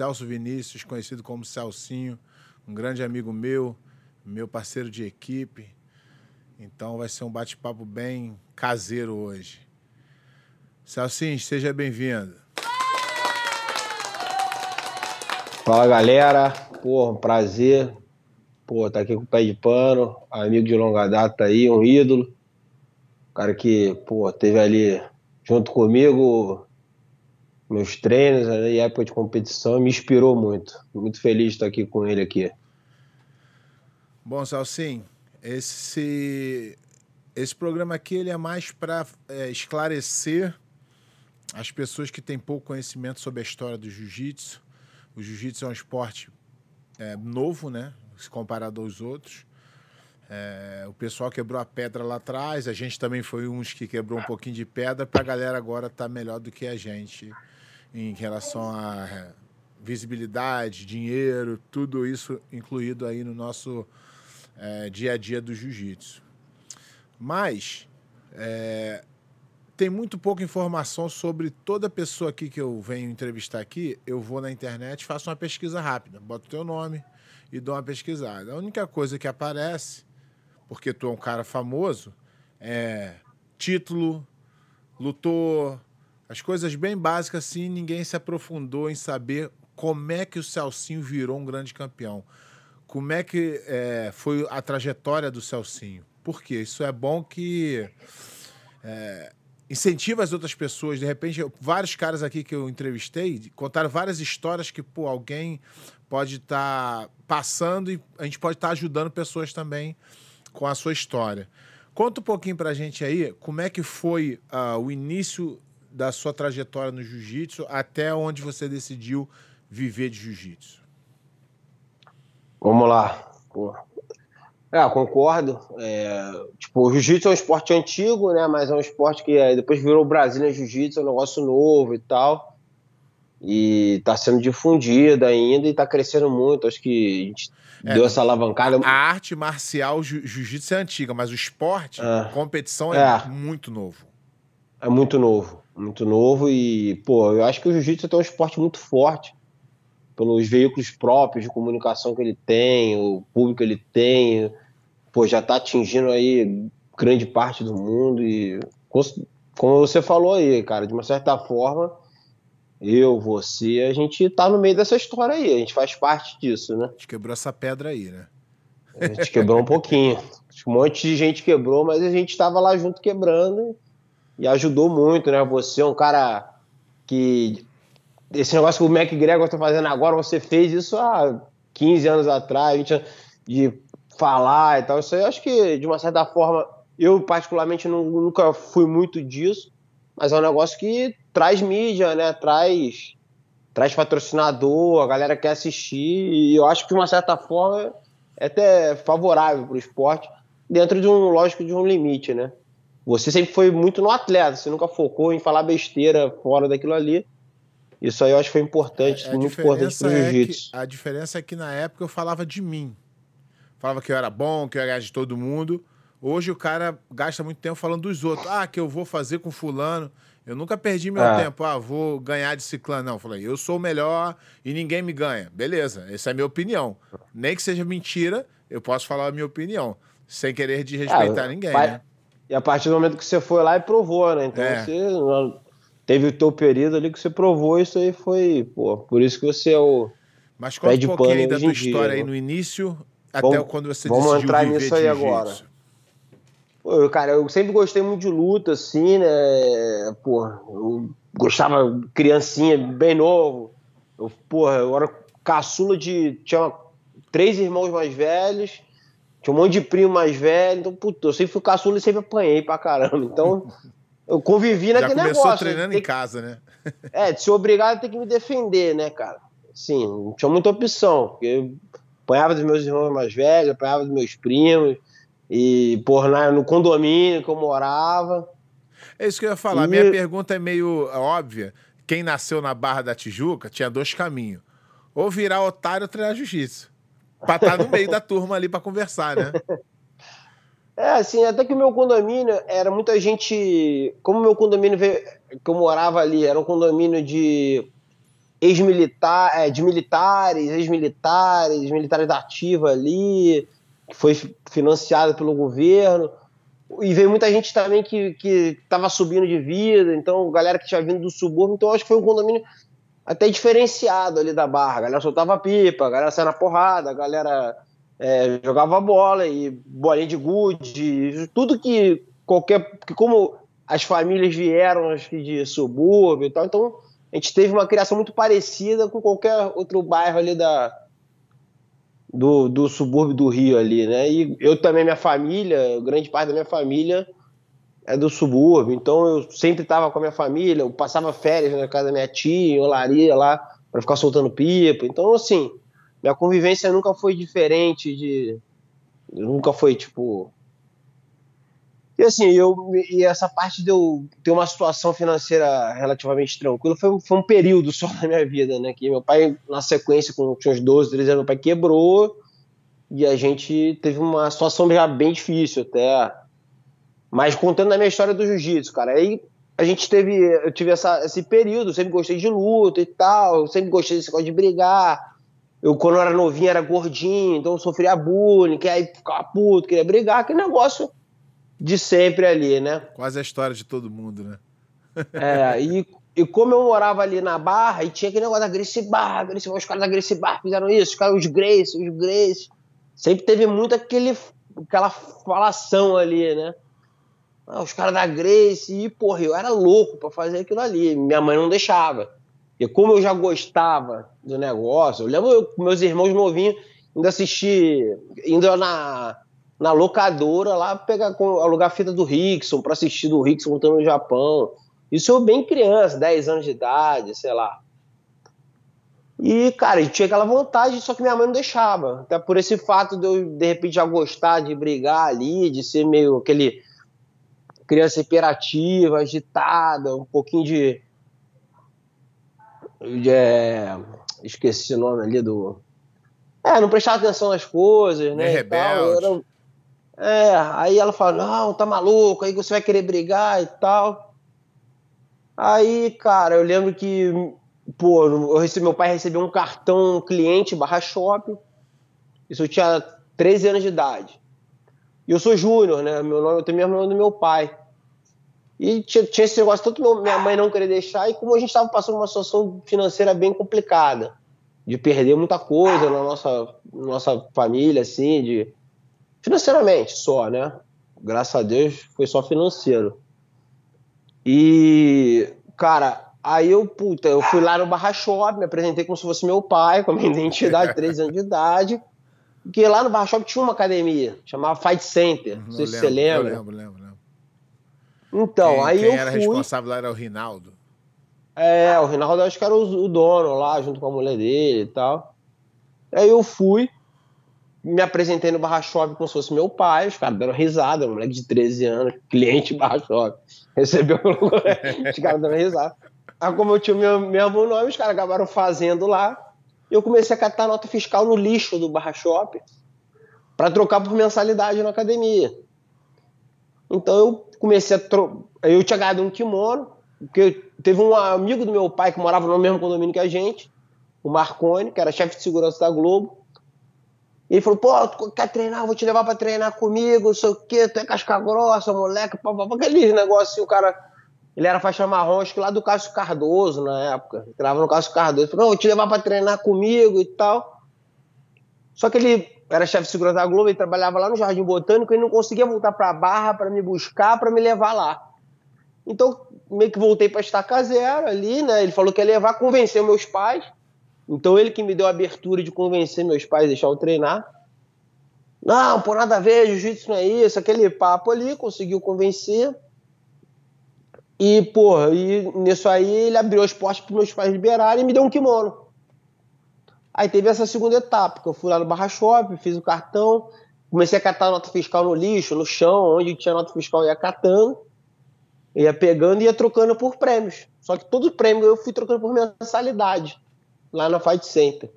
Celso Vinícius, conhecido como Celcinho, um grande amigo meu, meu parceiro de equipe. Então vai ser um bate-papo bem caseiro hoje. Celcinho, seja bem-vindo. Fala galera, pô, um prazer. Pô, tá aqui com o pé de pano, amigo de longa data aí, um ídolo. Cara que, pô, teve ali junto comigo meus treinos e época de competição me inspirou muito. Muito feliz de estar aqui com ele aqui. Bom, Salsim, esse esse programa aqui ele é mais para é, esclarecer as pessoas que têm pouco conhecimento sobre a história do jiu-jitsu. O jiu-jitsu é um esporte é, novo, né? Se comparado aos outros. É, o pessoal quebrou a pedra lá atrás, a gente também foi uns que quebrou um pouquinho de pedra, para a galera agora tá melhor do que a gente em relação a visibilidade, dinheiro, tudo isso incluído aí no nosso é, dia a dia do jiu-jitsu. Mas é, tem muito pouca informação sobre toda pessoa aqui que eu venho entrevistar aqui. Eu vou na internet, faço uma pesquisa rápida, boto teu nome e dou uma pesquisada. A única coisa que aparece, porque tu é um cara famoso, é título, lutou, as coisas bem básicas assim, ninguém se aprofundou em saber como é que o Celcinho virou um grande campeão como é que é, foi a trajetória do Celcinho? Por quê? Isso é bom que é, incentiva as outras pessoas. De repente, vários caras aqui que eu entrevistei contaram várias histórias que pô, alguém pode estar tá passando e a gente pode estar tá ajudando pessoas também com a sua história. Conta um pouquinho pra gente aí como é que foi uh, o início da sua trajetória no jiu-jitsu até onde você decidiu viver de jiu-jitsu. Vamos lá. Pô. É, concordo. É, tipo, o jiu-jitsu é um esporte antigo, né? Mas é um esporte que é, depois virou Brasília Jiu-Jitsu, é um negócio novo e tal. E tá sendo difundido ainda e tá crescendo muito. Acho que a gente é, deu essa alavancada. A arte marcial jiu-jitsu é antiga, mas o esporte, é. competição, é, é, muito novo. É muito novo. Muito novo e, pô, eu acho que o jiu-jitsu é um esporte muito forte pelos veículos próprios de comunicação que ele tem, o público que ele tem, pô, já está atingindo aí grande parte do mundo e como você falou aí, cara, de uma certa forma, eu, você, a gente tá no meio dessa história aí, a gente faz parte disso, né? A gente quebrou essa pedra aí, né? A gente quebrou um pouquinho. Um monte de gente quebrou, mas a gente estava lá junto quebrando e ajudou muito, né? Você é um cara que esse negócio que o McGregor está fazendo agora, você fez isso há 15 anos atrás, 20 anos, de falar e tal. Isso aí, acho que, de uma certa forma, eu particularmente nunca fui muito disso, mas é um negócio que traz mídia, né? Traz, traz patrocinador, a galera quer assistir, e eu acho que, de uma certa forma, é até favorável para o esporte, dentro de um, lógico, de um limite, né? Você sempre foi muito no atleta, você nunca focou em falar besteira fora daquilo ali. Isso aí eu acho que foi importante, é, muito importante pro é jiu-jitsu. É a diferença é que na época eu falava de mim. Falava que eu era bom, que eu era de todo mundo. Hoje o cara gasta muito tempo falando dos outros. Ah, que eu vou fazer com fulano. Eu nunca perdi meu é. tempo. Ah, vou ganhar de ciclano. Não, eu falei, eu sou o melhor e ninguém me ganha. Beleza, essa é a minha opinião. Nem que seja mentira, eu posso falar a minha opinião. Sem querer desrespeitar é, ninguém, né? E a partir do momento que você foi lá e provou, né? Então é. você teve o teu período ali que você provou isso aí foi, pô, por isso que você é o Mas conta um pouquinho aí da tua história aí no início vamos, até quando você vamos decidiu entrar nisso aí agora. Pô, cara, eu sempre gostei muito de luta, assim, né? Pô, eu gostava criancinha, bem novo. Eu, porra, eu era caçula de. Tinha três irmãos mais velhos, tinha um monte de primo mais velho, então, puta, eu sempre fui caçula e sempre apanhei pra caramba. Então, eu convivi naquele Já começou negócio. treinando em casa, né? é, de ser obrigado a ter que me defender, né, cara? Sim, não tinha muita opção. Porque eu apanhava dos meus irmãos mais velhos, apanhava dos meus primos, e por no condomínio que eu morava. É isso que eu ia falar. E... Minha pergunta é meio óbvia. Quem nasceu na Barra da Tijuca tinha dois caminhos. Ou virar otário ou treinar jiu-jitsu. Pra estar tá no meio da turma ali para conversar, né? É, assim, até que o meu condomínio era muita gente. Como o meu condomínio veio, que eu morava ali, era um condomínio de ex-militar, é, de militares, ex-militares, militares da ativa ali, que foi financiado pelo governo. E veio muita gente também que estava subindo de vida, então galera que tinha vindo do subúrbio, então acho que foi um condomínio até diferenciado ali da barra. A galera soltava pipa, a galera saia na porrada, a galera é, jogava bola e bolinha de gude, tudo que qualquer. Que como as famílias vieram acho que de subúrbio e tal, então a gente teve uma criação muito parecida com qualquer outro bairro ali da, do, do subúrbio do Rio ali, né? E eu também, minha família, grande parte da minha família é do subúrbio, então eu sempre estava com a minha família, eu passava férias na casa da minha tia, em Olaria lá, para ficar soltando pipa. Então, assim, minha convivência nunca foi diferente de. Nunca foi tipo e assim, eu, e essa parte de eu ter uma situação financeira relativamente tranquila foi, foi um período só na minha vida, né? Que meu pai, na sequência, com tinha uns 12, 13 anos, meu pai quebrou e a gente teve uma situação já bem difícil até. Mas contando a minha história do jiu-jitsu, cara, aí a gente teve, eu tive essa, esse período, sempre gostei de luta e tal, sempre gostei desse negócio de brigar. Eu, quando eu era novinho, era gordinho, então eu sofria bullying, que aí ficava puto, queria brigar, aquele negócio de sempre ali, né? Quase a história de todo mundo, né? é, e, e como eu morava ali na Barra, e tinha aquele negócio da Grace Bar, Grace, os caras da Grace Bar fizeram isso, os caras, os Grace, os Grace. Sempre teve muito aquele, aquela falação ali, né? Ah, os caras da Grace, e porra, eu era louco para fazer aquilo ali, minha mãe não deixava. E como eu já gostava do negócio, eu lembro com meus irmãos novinhos, ainda assisti, indo na, na locadora lá pegar alugar a fita do Rickson para assistir do Rickson lutando no Japão. Isso eu bem criança, 10 anos de idade, sei lá. E, cara, tinha aquela vontade, só que minha mãe não deixava. Até por esse fato de eu, de repente, já gostar de brigar ali, de ser meio aquele criança hiperativa, agitada, um pouquinho de. de é, esqueci o nome ali do. É, não prestar atenção nas coisas, né? Rebelde. É, aí ela fala, não, tá maluco, aí você vai querer brigar e tal. Aí, cara, eu lembro que, pô, eu recebi, meu pai recebeu um cartão cliente barra shopping. Isso eu tinha 13 anos de idade. E eu sou júnior, né? Meu nome, eu tenho mesmo nome do meu pai. E tinha, tinha esse negócio, tanto minha mãe não querer deixar, e como a gente estava passando uma situação financeira bem complicada, de perder muita coisa na nossa, nossa família, assim, de Financeiramente só, né? Graças a Deus foi só financeiro. E, cara, aí eu, puta, eu fui lá no Barra Shop, me apresentei como se fosse meu pai, com a minha identidade, 13 anos de idade. Porque lá no Barra Shop tinha uma academia, chamava Fight Center. Não, não sei lembro, se você lembra. Eu lembro, lembro. Então, quem, aí quem eu era fui... responsável lá era o Rinaldo. É, o Rinaldo acho que era o, o dono lá, junto com a mulher dele e tal. Aí eu fui, me apresentei no Barra Shop como se fosse meu pai, os caras deram risada, um moleque de 13 anos, cliente Barra Shop, recebeu os caras dando risada. Aí como eu tinha o meu mesmo nome, os caras acabaram fazendo lá, e eu comecei a catar nota fiscal no lixo do Barra Shop para trocar por mensalidade na academia. Então eu comecei a tro... eu tinha ganhado um kimono, porque teve um amigo do meu pai que morava no mesmo condomínio que a gente, o Marconi, que era chefe de segurança da Globo, e ele falou, pô, tu quer treinar? Vou te levar pra treinar comigo, não sei o quê, tu é casca grossa, moleque, papapá, aquele negócio assim, o cara. Ele era faixa marrom, acho que lá do Cássio Cardoso na época. Ele treinava no Cássio Cardoso. Ele falou, não, vou te levar pra treinar comigo e tal. Só que ele era chefe de segurança da Globo, ele trabalhava lá no Jardim Botânico, ele não conseguia voltar pra Barra para me buscar, para me levar lá. Então, meio que voltei pra estaca zero ali, né? Ele falou que ia levar, convenceu meus pais então ele que me deu a abertura de convencer meus pais a deixar eu treinar. Não, por nada a ver, jiu-jitsu não é isso, aquele papo ali, conseguiu convencer. E, porra, e nisso aí ele abriu as portas para meus pais liberarem e me deu um kimono. Aí teve essa segunda etapa, que eu fui lá no Barra Shop, fiz o cartão, comecei a catar nota fiscal no lixo, no chão, onde tinha nota fiscal, ia catando, ia pegando e ia trocando por prêmios. Só que todo prêmio eu fui trocando por mensalidade lá na Fight Center.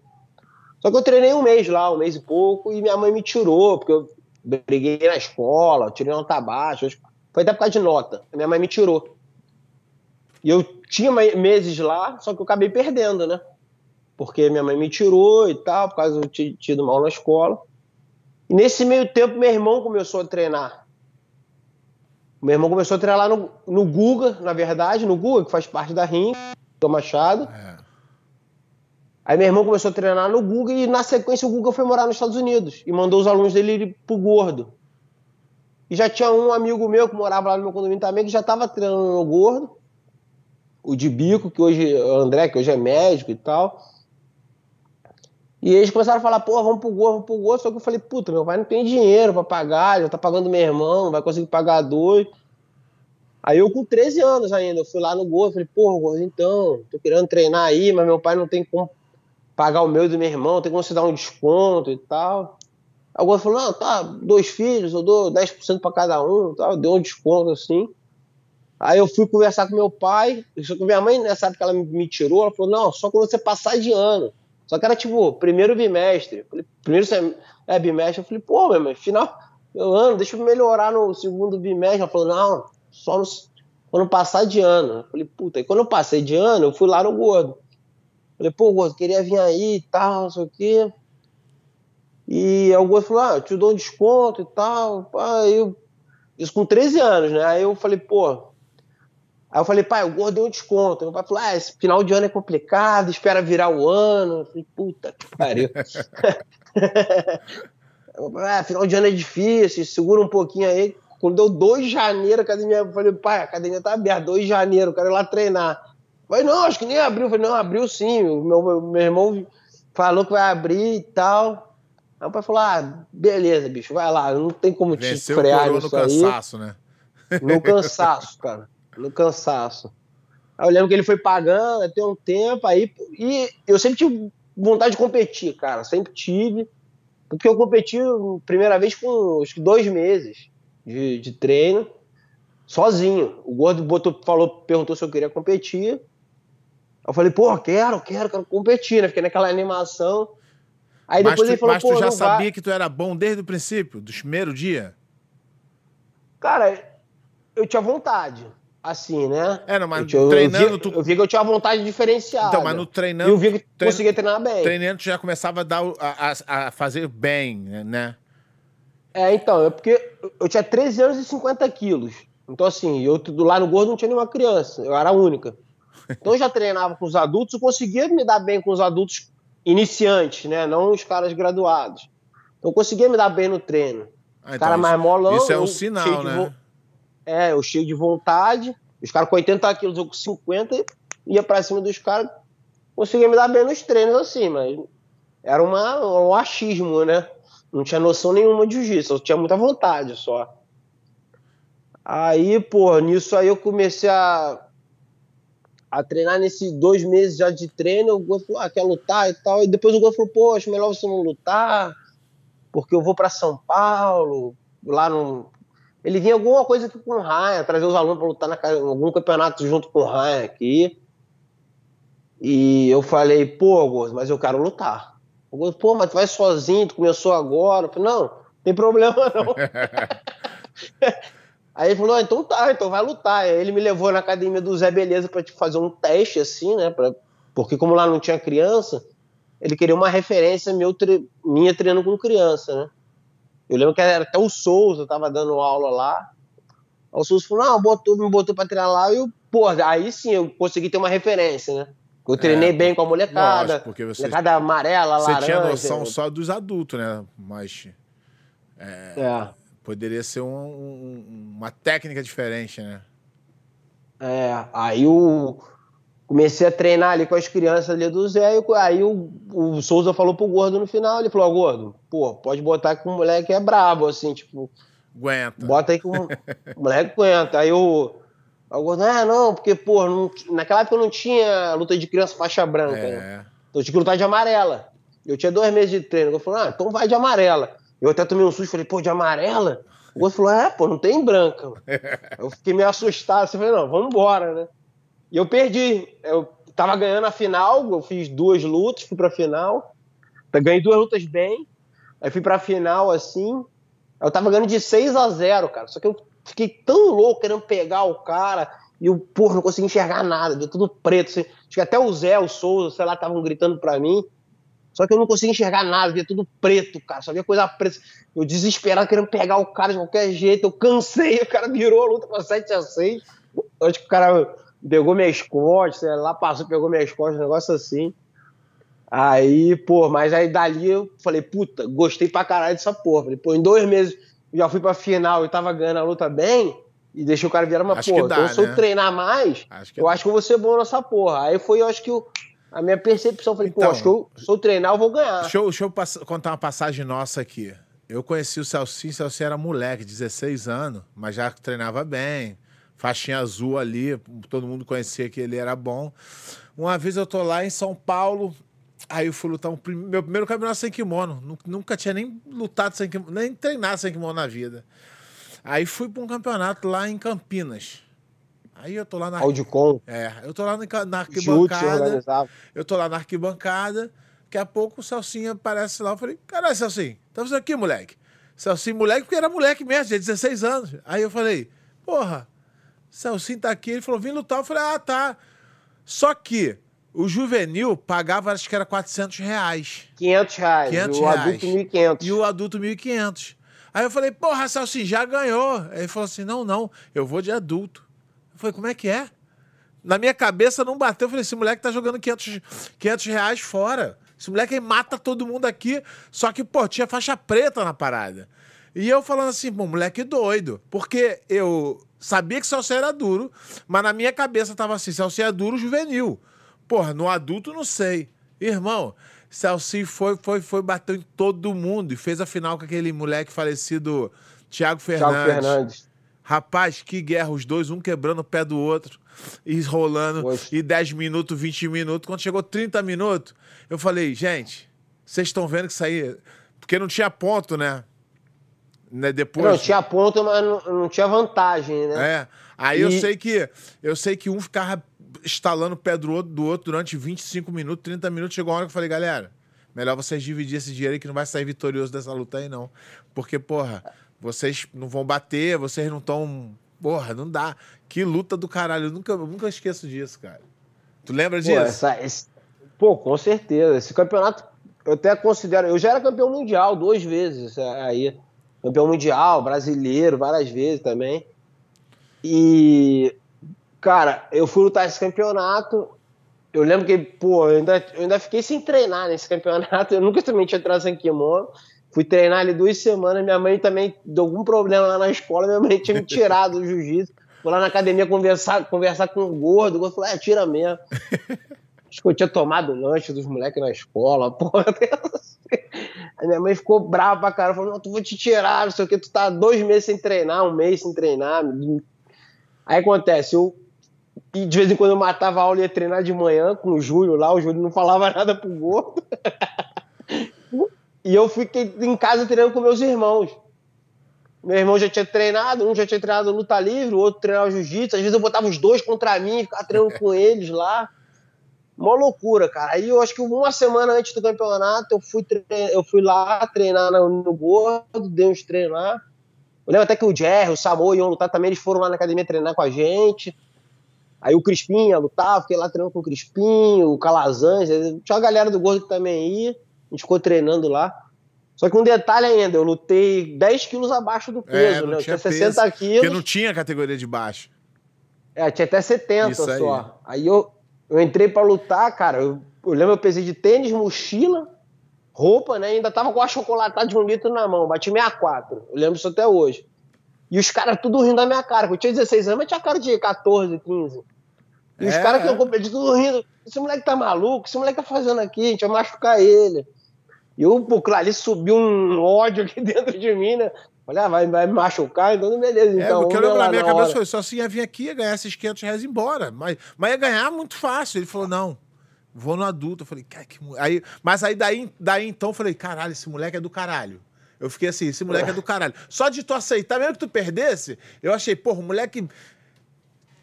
Só que eu treinei um mês lá, um mês e pouco, e minha mãe me tirou, porque eu briguei na escola, tirei nota baixa. Foi até por causa de nota. Minha mãe me tirou. E eu tinha meses lá, só que eu acabei perdendo, né? Porque minha mãe me tirou e tal, por causa de eu ter tido mal na escola. E nesse meio tempo, meu irmão começou a treinar. Meu irmão começou a treinar lá no, no Guga, na verdade, no Guga, que faz parte da RIM, do Machado. É. Aí meu irmão começou a treinar no Guga e na sequência o Guga foi morar nos Estados Unidos e mandou os alunos dele ir pro Gordo. E já tinha um amigo meu que morava lá no meu condomínio também que já estava treinando no Gordo. O de bico, que hoje é o André, que hoje é médico e tal. E eles começaram a falar, pô, vamos pro Gordo, vamos pro Gordo. Só que eu falei, puta, meu pai não tem dinheiro para pagar, já tá pagando meu irmão, não vai conseguir pagar dois. Aí eu com 13 anos ainda, eu fui lá no Gordo, falei, pô, Gordo, então, tô querendo treinar aí, mas meu pai não tem como pagar o meu e do meu irmão, tem como você dar um desconto e tal. Aí o Gordo falou, não, tá, dois filhos, eu dou 10% para cada um, tal, deu um desconto assim. Aí eu fui conversar com meu pai, só que minha mãe, nessa época, ela me tirou, ela falou, não, só quando você passar de ano. Só que era tipo, primeiro bimestre. Primeiro é, bimestre, eu falei, pô, meu irmão, final do ano, deixa eu melhorar no segundo bimestre. Ela falou, não, só no, quando passar de ano. Eu falei, puta, e quando eu passei de ano, eu fui lá no gordo. Falei, pô, Gordo, queria vir aí e tal, não sei o quê. E o Gordo falou, ah, eu te dou um desconto e tal. Aí eu, isso com 13 anos, né? Aí eu falei, pô. Aí eu falei, pai, o Gordo deu um desconto. Meu pai falou, ah, esse final de ano é complicado, espera virar o ano. Eu falei, puta que pariu. ah, final de ano é difícil, segura um pouquinho aí. Quando deu 2 de janeiro, a academia, eu falei, pai, a academia tá aberta, 2 de janeiro, quero ir lá treinar. Falei, não, acho que nem abriu. Falei, não, abriu sim. O meu, meu, meu irmão falou que vai abrir e tal. Aí o pai falou: ah, beleza, bicho, vai lá, não tem como Venceu te frear nisso no cansaço, né? No cansaço, cara. No cansaço. Aí eu lembro que ele foi pagando até um tempo, aí. E eu sempre tive vontade de competir, cara. Sempre tive. Porque eu competi primeira vez com acho que dois meses de, de treino, sozinho. O Gordo botou, falou, perguntou se eu queria competir. Eu falei, pô, quero, quero, quero competir, né? Fiquei naquela animação. Aí mas depois tu, ele falou, mas tu já sabia vai... que tu era bom desde o princípio, do primeiro dia? Cara, eu tinha vontade, assim, né? É, não, mas eu, treinando... Eu vi, tu... eu vi que eu tinha vontade diferenciada. Então, mas no treinando... E eu vi que trein... conseguia treinar bem. Treinando, tu já começava a, dar, a, a, a fazer bem, né? É, então, é porque eu tinha 13 anos e 50 quilos. Então, assim, eu lá no gordo não tinha nenhuma criança, eu era a única. Então eu já treinava com os adultos, eu conseguia me dar bem com os adultos iniciantes, né? Não os caras graduados. Então eu conseguia me dar bem no treino. Ah, então cara mais molão. Isso é um sinal, né? Vo... É, eu cheio de vontade. Os caras com 80 quilos, eu com 50, ia pra cima dos caras. Conseguia me dar bem nos treinos assim, mas era uma, um achismo, né? Não tinha noção nenhuma de jiu-jitsu, eu tinha muita vontade só. Aí, pô, nisso aí eu comecei a a treinar nesses dois meses já de treino, o Gosto falou, ah, quer lutar e tal. E depois o Gosto falou, pô, acho melhor você não lutar, porque eu vou para São Paulo, lá no. Ele vinha alguma coisa aqui com o Ryan, trazer os alunos para lutar na, em algum campeonato junto com o Ryan aqui. E eu falei, pô, Gosto, mas eu quero lutar. O Gosto, pô, mas tu vai sozinho, tu começou agora. Eu falei, não, não tem problema não. Aí ele falou, ah, então tá, então vai lutar. Aí ele me levou na academia do Zé Beleza para fazer um teste, assim, né? Pra... Porque como lá não tinha criança, ele queria uma referência meu, tre... minha treinando com criança, né? Eu lembro que era até o Souza, tava dando aula lá. O Souza falou, não, botou, me botou pra treinar lá e eu, pô, aí sim eu consegui ter uma referência, né? Eu treinei é, bem com a molecada, lógico, porque você, molecada amarela, você laranja. Você tinha noção só dos adultos, né? Mas... É, é. Poderia ser um, um, uma técnica diferente, né? É, aí o comecei a treinar ali com as crianças ali do Zé, e aí o, o Souza falou pro Gordo no final, ele falou, Gordo, pô, pode botar que o moleque é brabo, assim, tipo... Aguenta. Bota aí que o moleque aguenta. Aí o, o Gordo, ah, não, porque, pô, não, naquela época não tinha luta de criança faixa branca, é. né? Então eu tinha que lutar de amarela. Eu tinha dois meses de treino. Eu falei, ah, então vai de amarela. Eu até tomei um susto, falei, pô, de amarela? O outro falou, é, pô, não tem branca. eu fiquei meio assustado, assim, falei, não, vamos embora, né? E eu perdi. Eu tava ganhando a final, eu fiz duas lutas, fui pra final. Ganhei duas lutas bem. Aí fui pra final, assim. Eu tava ganhando de 6 a 0 cara. Só que eu fiquei tão louco querendo pegar o cara E eu, porra, não conseguia enxergar nada, deu tudo preto. Assim. Acho que até o Zé, o Souza, sei lá, estavam gritando pra mim. Só que eu não conseguia enxergar nada, via tudo preto, cara. Só via coisa preta. Eu desesperado, querendo pegar o cara de qualquer jeito. Eu cansei, o cara virou a luta pra 7x6. Acho que o cara pegou minhas costas, lá, passou, pegou minhas costas, um negócio assim. Aí, pô, mas aí dali eu falei, puta, gostei pra caralho dessa porra. Falei, pô, em dois meses já fui pra final e tava ganhando a luta bem, e deixei o cara virar uma porra. Dá, então, se eu né? treinar mais, acho eu dá. acho que eu vou ser bom nessa porra. Aí foi, eu acho que o, a minha percepção. Falei, então, pô, acho que eu, se eu treinar, eu vou ganhar. Deixa eu, deixa eu contar uma passagem nossa aqui. Eu conheci o Celcinho, o Celcinho era moleque, 16 anos, mas já treinava bem. Faixinha azul ali, todo mundo conhecia que ele era bom. Uma vez eu tô lá em São Paulo, Aí eu fui lutar um, meu primeiro campeonato sem kimono. Nunca tinha nem lutado sem kimono, nem treinado sem kimono na vida. Aí fui para um campeonato lá em Campinas. Aí eu tô lá na. Audicom. É, eu tô lá na, arquibancada. eu tô lá na arquibancada. Daqui a pouco o Celcinho aparece lá. Eu falei, caralho, Celcinho, tá fazendo aqui, moleque? Celcinho, moleque, porque era moleque mesmo, tinha 16 anos. Aí eu falei, porra, Celcinho tá aqui. Ele falou, vim lutar. Eu falei, ah, tá. Só que o juvenil pagava, acho que era 400 reais. 500 reais. 500 o reais. adulto 1.500. E o adulto 1.500. Aí eu falei, porra, Celcinho, já ganhou. Aí ele falou assim, não, não, eu vou de adulto. Eu falei, como é que é? Na minha cabeça não bateu. Eu falei, esse moleque tá jogando 500, 500 reais fora. Esse moleque aí mata todo mundo aqui. Só que, pô, tinha faixa preta na parada. E eu falando assim, pô, moleque doido. Porque eu sabia que Celcinho era duro, mas na minha cabeça tava assim, Celcinho é duro juvenil. Porra, no adulto não sei. Irmão, Celci foi, foi, foi, bateu em todo mundo e fez a final com aquele moleque falecido, Thiago Fernandes. Thiago Fernandes. Rapaz, que guerra, os dois, um quebrando o pé do outro, e rolando, Poxa. e 10 minutos, 20 minutos. Quando chegou 30 minutos, eu falei, gente, vocês estão vendo que isso aí. Porque não tinha ponto, né? Né? Depois. Não, tinha ponto, mas não, não tinha vantagem, né? É. Aí e... eu sei que eu sei que um ficava estalando o pé do outro, do outro durante 25 minutos, 30 minutos. Chegou uma hora que eu falei, galera, melhor vocês dividir esse dinheiro aí que não vai sair vitorioso dessa luta aí, não. Porque, porra, vocês não vão bater, vocês não estão. Porra, não dá. Que luta do caralho. Eu nunca, eu nunca esqueço disso, cara. Tu lembra disso? Pô, essa, esse... Pô, com certeza. Esse campeonato, eu até considero. Eu já era campeão mundial duas vezes aí. Campeão mundial, brasileiro, várias vezes também. E Cara, eu fui lutar esse campeonato. Eu lembro que, pô, eu ainda, eu ainda fiquei sem treinar nesse campeonato. Eu nunca também tinha trazido em kimono. Fui treinar ali duas semanas. Minha mãe também deu algum problema lá na escola. Minha mãe tinha me tirado do jiu-jitsu. Fui lá na academia conversar, conversar com o gordo. O gordo falou: é, tira mesmo. Acho que eu tinha tomado lanche dos moleques na escola, porra. Aí minha mãe ficou brava pra caramba, falou, não, tu vou te tirar, não sei o que, tu tá dois meses sem treinar, um mês sem treinar. Aí acontece, eu e de vez em quando eu matava a aula e ia treinar de manhã com o Júlio lá, o Júlio não falava nada pro gordo. e eu fiquei em casa treinando com meus irmãos. Meu irmão já tinha treinado, um já tinha treinado luta livre, o outro treinava jiu-jitsu. Às vezes eu botava os dois contra mim, ficava treinando com eles lá. Uma loucura, cara. Aí eu acho que uma semana antes do campeonato eu fui, eu fui lá treinar no, no gordo, dei uns treinos lá. Eu lembro até que o Jerry, o Samoa iam lutar também, eles foram lá na academia treinar com a gente. Aí o Crispim ia lutar, fiquei lá treinando com o Crispim, o Calazans, tinha uma galera do Gordo que também ia, a gente ficou treinando lá. Só que um detalhe ainda, eu lutei 10 quilos abaixo do peso, é, né? Eu tinha 60 peso, quilos. Porque não tinha categoria de baixo. É, tinha até 70 Isso só. Aí, aí eu, eu entrei para lutar, cara, eu, eu lembro eu pesei de tênis, mochila, roupa, né? Ainda tava com a chocolatada de um litro na mão, bati 64. Eu lembro isso até hoje. E os caras tudo rindo da minha cara. Eu tinha 16 anos, mas tinha cara de 14, 15. E é, os caras que eu comprei tudo rindo. Esse moleque tá maluco? Esse moleque tá fazendo aqui? A gente vai machucar ele. E claro, ali subiu um ódio aqui dentro de mim, né? Olha, ah, vai, vai me machucar, então beleza. É, então, o que eu lembro na minha cabeça foi só assim, ia vir aqui, ia ganhar esses 500 reais e ir embora. Mas, mas ia ganhar muito fácil. Ele falou, não, vou no adulto. Eu falei, cara, que... Aí, mas aí daí, daí então eu falei, caralho, esse moleque é do caralho. Eu fiquei assim, esse moleque é do caralho. Só de tu aceitar, mesmo que tu perdesse, eu achei, porra, o moleque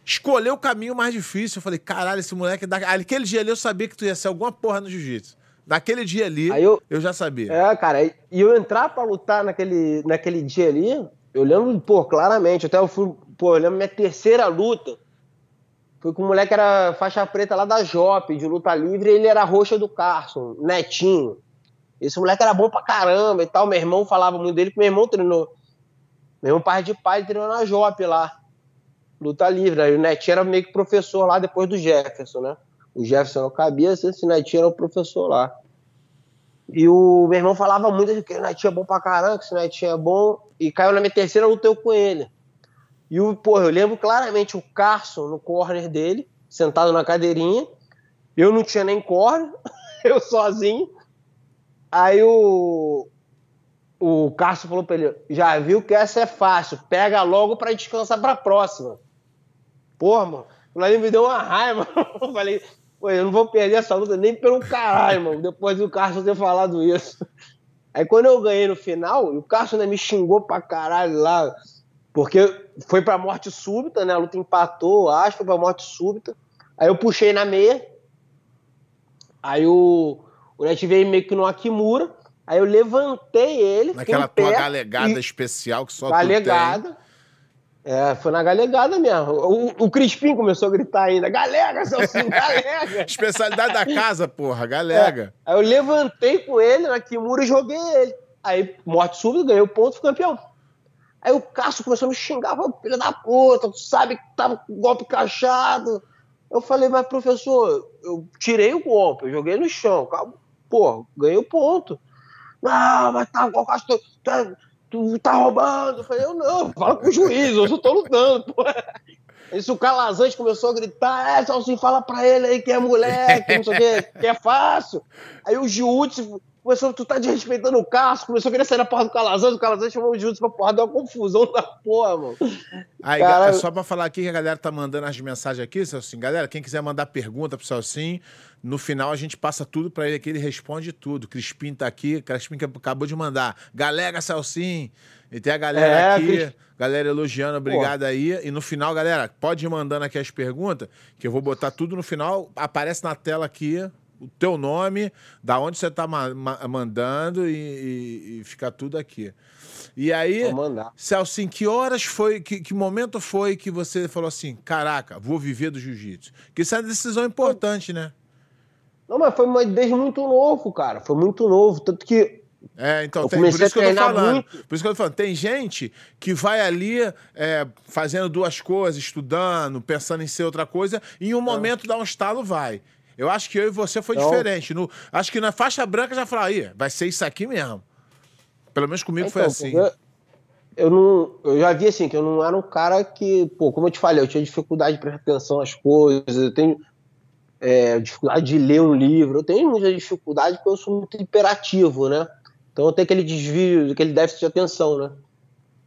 escolheu o caminho mais difícil. Eu falei, caralho, esse moleque. Da... Aquele dia ali eu sabia que tu ia ser alguma porra no jiu-jitsu. Naquele dia ali, eu, eu, já sabia. É, cara, e eu entrar pra lutar naquele, naquele dia ali, eu lembro, pô, claramente. Até eu fui, pô, eu lembro minha terceira luta. Foi com um moleque que era faixa preta lá da Jop, de luta livre, e ele era roxa do Carson, Netinho. Esse moleque era bom pra caramba e tal. Meu irmão falava muito dele, que meu irmão treinou. Meu irmão, pai de pai, treinou na Jop lá, luta livre. Aí o Netinho era meio que professor lá depois do Jefferson, né? O Jefferson não cabia, esse Netinho era o professor lá. E o meu irmão falava muito que o Netinho é bom pra caramba, que esse Netinho é bom. E caiu na minha terceira, lutei com ele. E o, porra, eu lembro claramente o Carson no corner dele, sentado na cadeirinha. Eu não tinha nem corner, eu sozinho. Aí o, o Carson falou pra ele: já viu que essa é fácil, pega logo pra descansar pra próxima. Porra, mano, o me deu uma raiva. Eu falei, pô, eu não vou perder essa luta nem pelo caralho, mano, depois do Carson ter falado isso. Aí quando eu ganhei no final, o Carson ainda me xingou pra caralho lá. Porque foi pra morte súbita, né? A luta empatou, acho, foi pra morte súbita. Aí eu puxei na meia. Aí o, o Net veio meio que no Akimura. Aí eu levantei ele. Naquela tua galegada e... especial que só galegada. É, foi na galegada mesmo. O, o Crispim começou a gritar ainda: Galega, Celcinho, galega! Especialidade da casa, porra, galega. É. Aí eu levantei com ele na Kimura e joguei ele. Aí, morte súbita, ganhei o ponto, fui campeão. Aí o Cássio começou a me xingar, filho da puta, tu sabe que tava com golpe cachado. Eu falei, mas professor, eu tirei o golpe, eu joguei no chão, pô, ganhei o ponto. Não, mas tá, o Cássio, tu, tu tá roubando. Eu falei, eu não, fala com o juiz, eu só tô lutando, pô. Isso o Calazante começou a gritar, é, Salsinho, fala pra ele aí que é moleque, não sei o que, que é fácil. Aí o Jiu-Jitsu começou, tu tá desrespeitando o Cássio, começou a querer sair na porra do Calazans, o Calazans chamou o Júlio pra porra, deu uma confusão da porra, mano. Aí, só pra falar aqui que a galera tá mandando as mensagens aqui, Celcinho. Galera, quem quiser mandar pergunta pro Celcinho, no final a gente passa tudo pra ele aqui, ele responde tudo. Crispim tá aqui, Crispim acabou de mandar. Galera, Celcinho. E tem a galera é, aqui, Cris... galera elogiando, obrigado Pô. aí. E no final, galera, pode ir mandando aqui as perguntas, que eu vou botar tudo no final. Aparece na tela aqui o teu nome, da onde você está ma ma mandando e, e, e, fica tudo aqui. E aí, Celso, em que horas foi, que, que, momento foi que você falou assim, caraca, vou viver do jiu-jitsu? Que isso é uma decisão importante, né? Não, mas foi desde muito novo, cara. Foi muito novo. Tanto que. É, então, tem, por isso que eu tô falando. Muito. Por isso que eu tô falando. Tem gente que vai ali é, fazendo duas coisas, estudando, pensando em ser outra coisa, e em um momento dá um estalo, vai. Eu acho que eu e você foi então, diferente. No, acho que na faixa branca já falou, aí, vai ser isso aqui mesmo. Pelo menos comigo então, foi assim. Eu, eu, não, eu já vi assim, que eu não era um cara que, pô, como eu te falei, eu tinha dificuldade de prestar atenção às coisas, eu tenho é, dificuldade de ler um livro, eu tenho muita dificuldade porque eu sou muito imperativo, né? Então eu tenho aquele desvio, aquele déficit de atenção, né?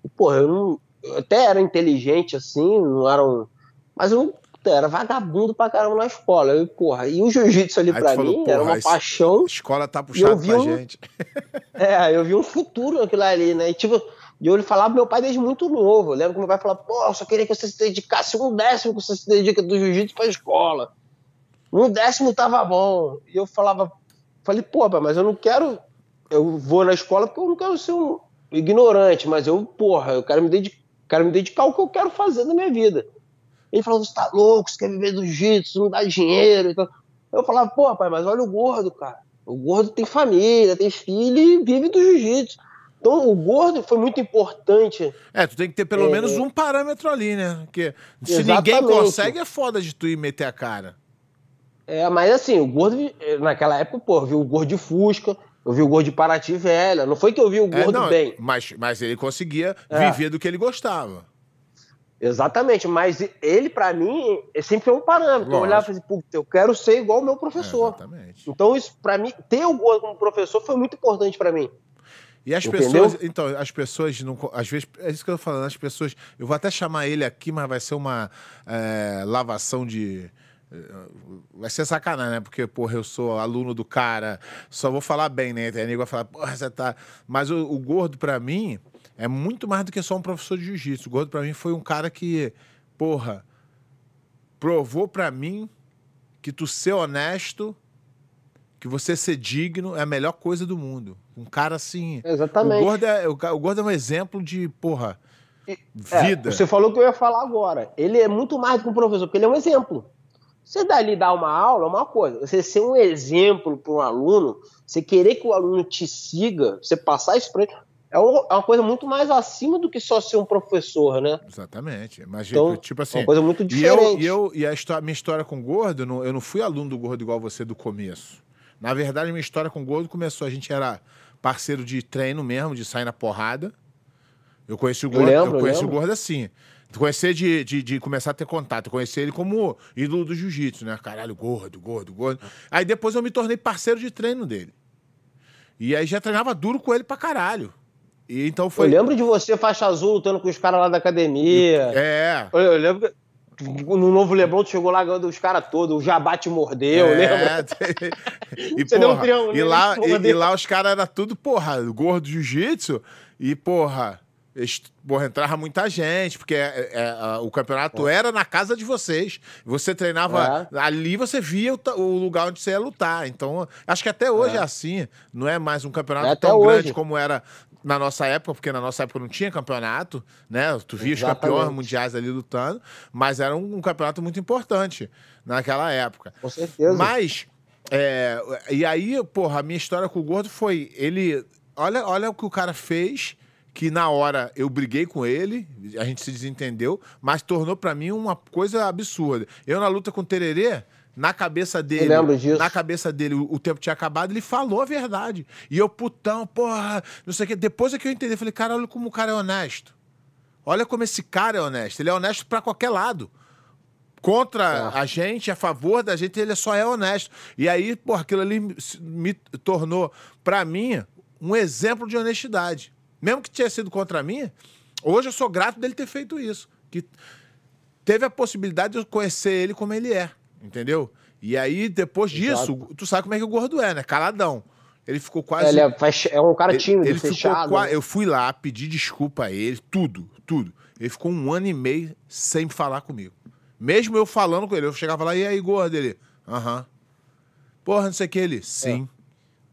E, porra, eu não. Eu até era inteligente assim, não era um. Mas eu era vagabundo pra caramba na escola. Eu, porra, e o jiu-jitsu ali Aí pra falou, mim era uma paixão. A escola tá puxando pra um, gente. é, eu vi um futuro naquilo ali, né? E, tipo, e eu falava pro meu pai desde muito novo. Eu lembro que meu pai falava, pô, eu só queria que você se dedicasse um décimo que você se dedica do jiu-jitsu pra escola. Um décimo tava bom. E eu falava, falei, pô, pai, mas eu não quero. Eu vou na escola porque eu não quero ser um ignorante, mas eu, porra, eu quero me dedicar, quero me dedicar ao que eu quero fazer na minha vida. Ele falou, você tá louco, você quer viver do jiu-jitsu, não dá dinheiro. Então, eu falava, pô, pai, mas olha o gordo, cara. O gordo tem família, tem filho e vive do jiu-jitsu. Então, o gordo foi muito importante. É, tu tem que ter pelo é, menos um parâmetro ali, né? Porque se exatamente. ninguém consegue, é foda de tu ir meter a cara. É, mas assim, o gordo, naquela época, pô, eu vi o gordo de Fusca, eu vi o gordo de Paraty velha. Não foi que eu vi o é, gordo é, não, bem. Mas, mas ele conseguia é. viver do que ele gostava. Exatamente, mas ele, para mim, sempre foi um parâmetro. Lógico. Eu olhava e falei, puta, eu quero ser igual o meu professor. exatamente. Então, isso, para mim, ter o Gordo como professor foi muito importante para mim. E as Entendeu? pessoas, então, as pessoas não. Às vezes, é isso que eu tô falando, as pessoas. Eu vou até chamar ele aqui, mas vai ser uma é, lavação de. É, vai ser sacanagem, né? Porque, porra, eu sou aluno do cara, só vou falar bem, né? Tem nego vai falar, porra, você tá. Mas o, o gordo, para mim, é muito mais do que só um professor de jiu-jitsu. O Gordo, para mim, foi um cara que, porra, provou para mim que tu ser honesto, que você ser digno é a melhor coisa do mundo. Um cara assim. Exatamente. O Gordo é, o, o Gordo é um exemplo de, porra. vida. É, você falou que eu ia falar agora. Ele é muito mais do que um professor, porque ele é um exemplo. Você dali dar uma aula é uma coisa. Você ser um exemplo para um aluno, você querer que o aluno te siga, você passar isso para ele, é, é uma coisa muito mais acima do que só ser um professor, né? Exatamente. Mas, então, tipo assim. É uma coisa muito diferente. E, eu, e, eu, e a história, minha história com o Gordo, eu não fui aluno do Gordo igual você do começo. Na verdade, minha história com o Gordo começou. A gente era parceiro de treino mesmo, de sair na porrada. Eu conheci o Gordo, eu, lembro, eu conheci o Gordo assim. Conhecer de, de, de, começar a ter contato, conhecer ele como ídolo do jiu-jitsu, né? Caralho, gordo, gordo, gordo. Aí depois eu me tornei parceiro de treino dele. E aí já treinava duro com ele pra caralho. E então foi. Eu lembro de você, faixa azul, lutando com os caras lá da academia. É. Eu, eu lembro que. No novo Lebron, tu chegou lá ganhando os caras todos, o Jabá te mordeu, é, lembra? e, Você porra, deu um e, lá, e, e, lá os caras eram tudo, porra, gordo jiu-jitsu, e, porra, porra, entrava muita gente, porque é, é, o campeonato é. era na casa de vocês. Você treinava é. ali, você via o, o, lugar onde você ia lutar. Então, acho que até hoje é, é assim. Não é mais um campeonato é tão grande como era na nossa época, porque na nossa época não tinha campeonato, né? Tu via Exatamente. os campeões mundiais ali lutando, mas era um, um, campeonato muito importante naquela época. Com certeza. Mas, é, e aí, porra, a minha história com o Gordo foi, ele, olha, olha o que o cara fez, que na hora eu briguei com ele, a gente se desentendeu, mas tornou para mim uma coisa absurda. Eu na luta com o Tererê, na cabeça dele, na cabeça dele, o, o, tempo tinha acabado, ele falou a verdade. E eu, putão, porra, não sei o que. Depois é que eu entendi, falei, cara, olha como o cara é honesto. Olha como esse cara é honesto. Ele é honesto para qualquer lado. Contra é. a gente, a favor da gente, ele só é honesto. E aí, porra, aquilo ali me tornou, para mim, um exemplo de honestidade. Mesmo que tinha sido contra mim, hoje eu sou grato dele ter feito isso. Que teve a possibilidade de eu conhecer ele como ele é. Entendeu? E aí, depois disso, Exato. tu sabe como é que o gordo é, né? Caladão. Ele ficou quase. Ele é, é um cara tímido, ele, ele fechado. Ficou, Eu fui lá, pedi desculpa a ele, tudo, tudo. Ele ficou um ano e meio sem falar comigo. Mesmo eu falando com ele, eu chegava lá, e aí, gordo? Ele, aham. Porra, não sei o que, ele, sim.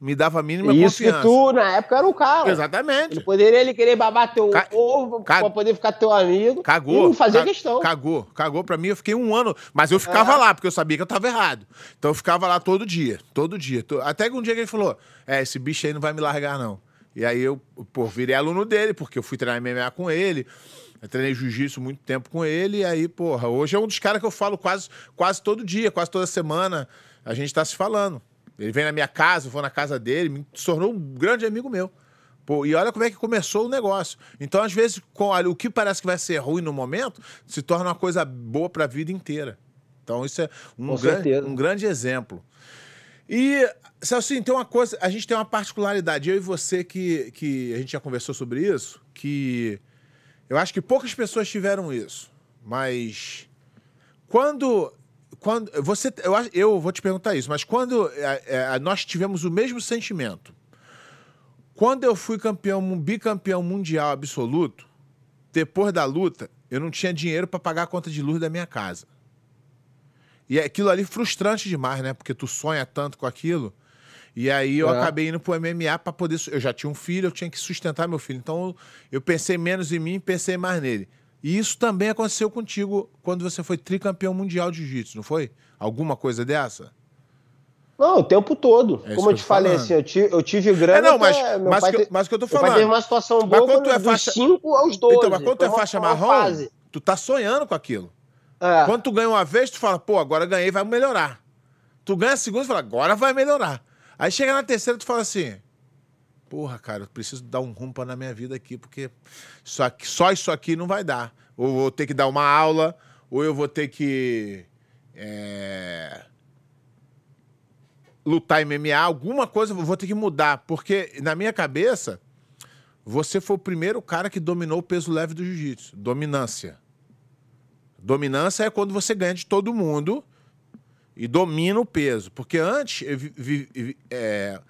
É me dava a mínima Isso confiança. que tu, na época, era o cara. Exatamente. Ele poderia ele querer babar teu Ca... ovo Ca... pra poder ficar teu amigo. Cagou. E não fazia questão. Cagou. Cagou pra mim. Eu fiquei um ano. Mas eu ficava é. lá, porque eu sabia que eu tava errado. Então eu ficava lá todo dia. Todo dia. Até que um dia que ele falou: É, esse bicho aí não vai me largar, não. E aí eu, pô, virei aluno dele, porque eu fui treinar MMA com ele. Eu treinei jiu-jitsu muito tempo com ele. E aí, porra, hoje é um dos caras que eu falo quase, quase todo dia, quase toda semana. A gente tá se falando. Ele vem na minha casa, eu vou na casa dele, me tornou um grande amigo meu. Pô, e olha como é que começou o negócio. Então, às vezes, com, o que parece que vai ser ruim no momento, se torna uma coisa boa para a vida inteira. Então, isso é um, grande, um grande exemplo. E, assim, tem uma coisa, a gente tem uma particularidade, eu e você, que, que a gente já conversou sobre isso, que eu acho que poucas pessoas tiveram isso. Mas quando quando você, eu, eu vou te perguntar isso, mas quando é, é, nós tivemos o mesmo sentimento, quando eu fui campeão, bicampeão mundial absoluto, depois da luta, eu não tinha dinheiro para pagar a conta de luz da minha casa. E aquilo ali frustrante demais, né? Porque tu sonha tanto com aquilo. E aí eu é. acabei indo pro MMA para poder. Eu já tinha um filho, eu tinha que sustentar meu filho. Então eu pensei menos em mim pensei mais nele. E isso também aconteceu contigo quando você foi tricampeão mundial de jiu-jitsu, não foi? Alguma coisa dessa? Não, o tempo todo. É Como eu te falei, assim, eu tive, eu tive grana. É, não, mas, mas, que, mas que eu tô falando. Mas teve uma situação boa mas quando tu é faixa... 5 aos 12. Então, mas quando tu é faixa marrom, fase. tu tá sonhando com aquilo. É. Quando tu ganha uma vez, tu fala, pô, agora ganhei, vai melhorar. Tu ganha a segunda, tu fala, agora vai melhorar. Aí chega na terceira, tu fala assim, porra, cara, eu preciso dar um rumo na minha vida aqui, porque só, só isso aqui não vai dar. Ou vou ter que dar uma aula, ou eu vou ter que é, lutar MMA, alguma coisa eu vou ter que mudar, porque na minha cabeça, você foi o primeiro cara que dominou o peso leve do jiu-jitsu. Dominância. Dominância é quando você ganha de todo mundo e domina o peso. Porque antes, vi, vi, é,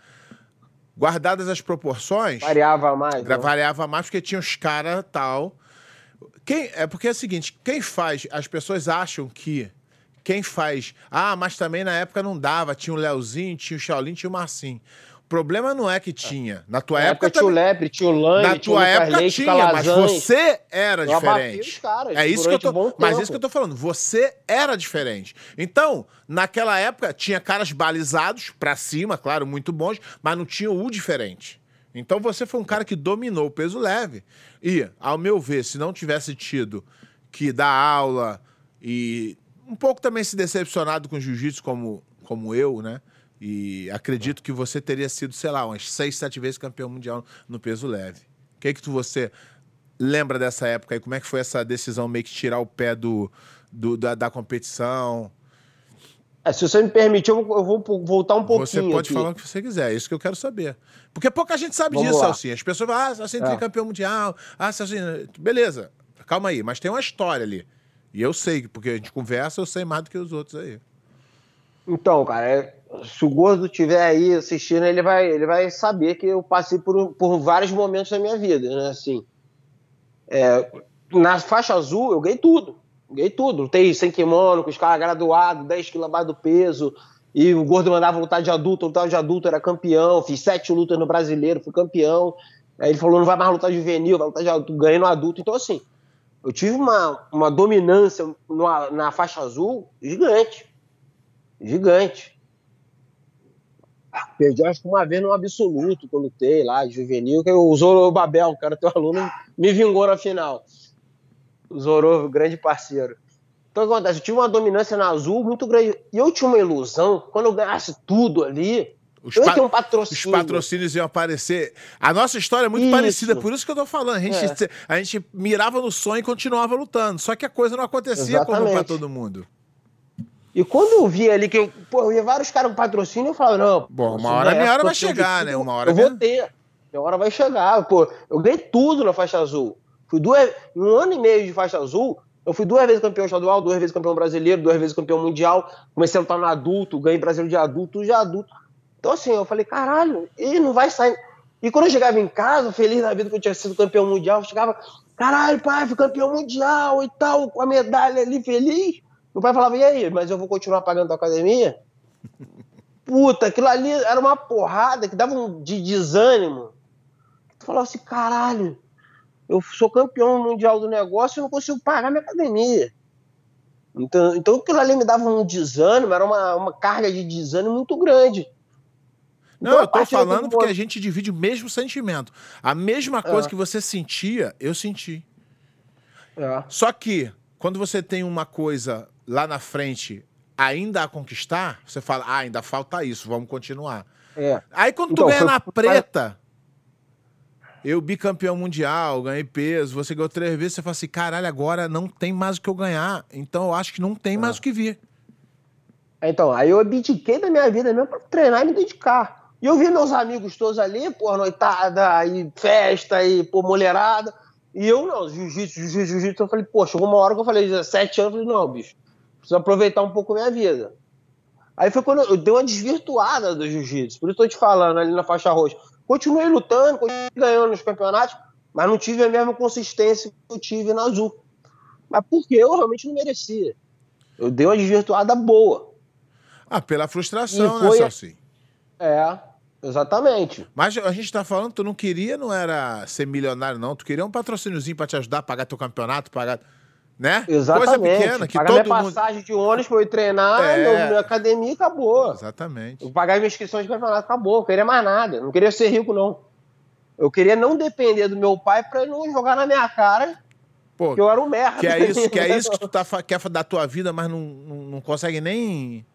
guardadas as proporções. Variava mais. Né? Variava mais porque tinha os caras tal. Quem, é porque é o seguinte: quem faz. As pessoas acham que quem faz. Ah, mas também na época não dava. Tinha o Leozinho, tinha o Shaolin, tinha o Marcinho. Problema não é que tinha. Na tua na época, época tinha o Lepre, tinha o Lane, Na tua época Leite, tinha, Calazans. mas você era eu diferente. Caras, é isso que eu tô, mas é isso que eu tô falando. Você era diferente. Então, naquela época tinha caras balizados para cima, claro, muito bons, mas não tinha o diferente. Então você foi um cara que dominou o peso leve. E, ao meu ver, se não tivesse tido que dar aula e um pouco também se decepcionado com jiu-jitsu como, como eu, né? E acredito que você teria sido, sei lá, umas seis, sete vezes campeão mundial no peso leve. O que é que tu, você lembra dessa época e como é que foi essa decisão meio que tirar o pé do, do da, da competição? É, se você me permitir, eu vou voltar um pouquinho. Você pode aqui. falar o que você quiser, é isso que eu quero saber. Porque pouca gente sabe Vamos disso, Salsinha. As pessoas falam, ah, Salsinha é. campeão mundial, ah, Salsinha... Beleza, calma aí, mas tem uma história ali. E eu sei, porque a gente conversa, eu sei mais do que os outros aí. Então, cara, é, se o Gordo estiver aí assistindo, ele vai, ele vai saber que eu passei por, por vários momentos da minha vida, né? Assim, é, na faixa azul, eu ganhei tudo. Ganhei tudo. Lutei sem kimono, com os caras graduados, 10 quilos abaixo do peso. E o Gordo mandava lutar de adulto, lutar de adulto, era campeão. Fiz sete lutas no brasileiro, fui campeão. Aí ele falou: não vai mais lutar juvenil, vai lutar de adulto, ganhei no adulto. Então, assim, eu tive uma, uma dominância na faixa azul gigante. Gigante. Perdi acho que uma vez no absoluto, quando lutei lá, juvenil, que o Zoro Babel, cara, teu aluno, me vingou na final. O Zoro, grande parceiro. Então o que acontece? Eu tive uma dominância na azul muito grande. E eu tinha uma ilusão, quando eu ganhasse tudo ali, os, eu pa um patrocínio. os patrocínios iam aparecer. A nossa história é muito isso. parecida, por isso que eu tô falando. A gente, é. a gente mirava no sonho e continuava lutando. Só que a coisa não acontecia Exatamente. como para todo mundo. E quando eu vi ali que eu, pô, eu via vários caras com patrocínio, eu falava, não. Bom, uma hora minha hora vai chegar, né? Uma hora eu vou ter. Minha hora vai chegar. Pô, eu ganhei tudo na faixa azul. Fui duas. Em um ano e meio de faixa azul, eu fui duas vezes campeão estadual, duas vezes campeão brasileiro, duas vezes campeão mundial. Comecei a lutar no adulto, ganhei brasileiro de adulto, já adulto. Então, assim, eu falei, caralho, ele não vai sair. E quando eu chegava em casa, feliz na vida que eu tinha sido campeão mundial, eu chegava, caralho, pai, fui campeão mundial e tal, com a medalha ali, feliz. Meu pai falava, e aí, mas eu vou continuar pagando a academia? Puta, aquilo ali era uma porrada que dava um de desânimo. Tu falava assim, caralho, eu sou campeão mundial do negócio e não consigo pagar minha academia. Então, então aquilo ali me dava um desânimo, era uma, uma carga de desânimo muito grande. Não, então, eu tô falando porque a gente divide o mesmo sentimento. A mesma coisa é. que você sentia, eu senti. É. Só que, quando você tem uma coisa lá na frente ainda a conquistar, você fala, ah, ainda falta isso, vamos continuar. É. Aí quando então, tu ganha na preta, eu bicampeão mundial, ganhei peso, você ganhou três vezes, você fala assim, caralho, agora não tem mais o que eu ganhar, então eu acho que não tem mais é. o que vir. Então, aí eu abdiquei da minha vida mesmo pra treinar e me dedicar. E eu vi meus amigos todos ali, pô, noitada, aí festa, aí, pô, mulherada. E eu não, jiu-jitsu, jiu-jitsu, jiu-jitsu. Eu falei, chegou uma hora que eu falei, 17 anos, eu falei, não, bicho, preciso aproveitar um pouco a minha vida. Aí foi quando eu, dei uma desvirtuada do jiu-jitsu. Por isso eu tô te falando ali na faixa roxa. Continuei lutando, continuei ganhando nos campeonatos, mas não tive a mesma consistência que eu tive na azul. Mas porque eu realmente não merecia. Eu dei uma desvirtuada boa. Ah, pela frustração, né, foi... né, Salsi? É, exatamente. Mas a gente tá falando, tu não queria, não era ser milionário, não. Tu queria um patrocíniozinho pra te ajudar a pagar teu campeonato, pagar né? Exatamente. Coisa pequena que Pagar todo minha mundo... passagem de ônibus para eu treinar, é... minha academia acabou. Exatamente. Eu pagar minha inscrição de campeonato acabou. Eu queria mais nada. Não queria ser rico não. Eu queria não depender do meu pai para não jogar na minha cara. Pô, que eu era um merda. Que é isso, que é isso que tu tá, quer da tua vida, mas não, não, não consegue nem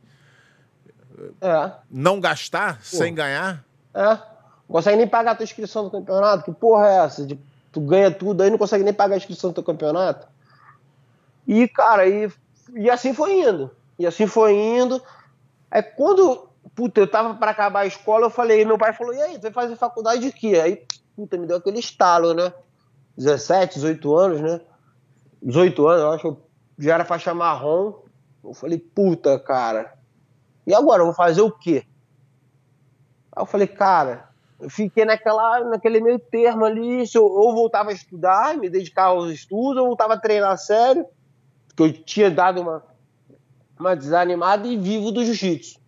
é. não gastar Pô. sem ganhar? É. Não consegue nem pagar a tua inscrição do campeonato. Que porra é essa? De, tu ganha tudo aí não consegue nem pagar a inscrição do teu campeonato? E, cara, e, e assim foi indo. E assim foi indo. É quando, puta, eu tava para acabar a escola, eu falei, meu pai falou, e aí, tu vai fazer faculdade de quê? Aí, puta, me deu aquele estalo, né? 17, 18 anos, né? 18 anos, eu acho que já era faixa marrom. Eu falei, puta, cara, e agora, eu vou fazer o quê? Aí eu falei, cara, eu fiquei naquela, naquele meio termo ali, se eu, ou voltava a estudar, me dedicar aos estudos, ou voltava a treinar sério, que eu tinha dado uma, uma desanimada e vivo do jiu-jitsu.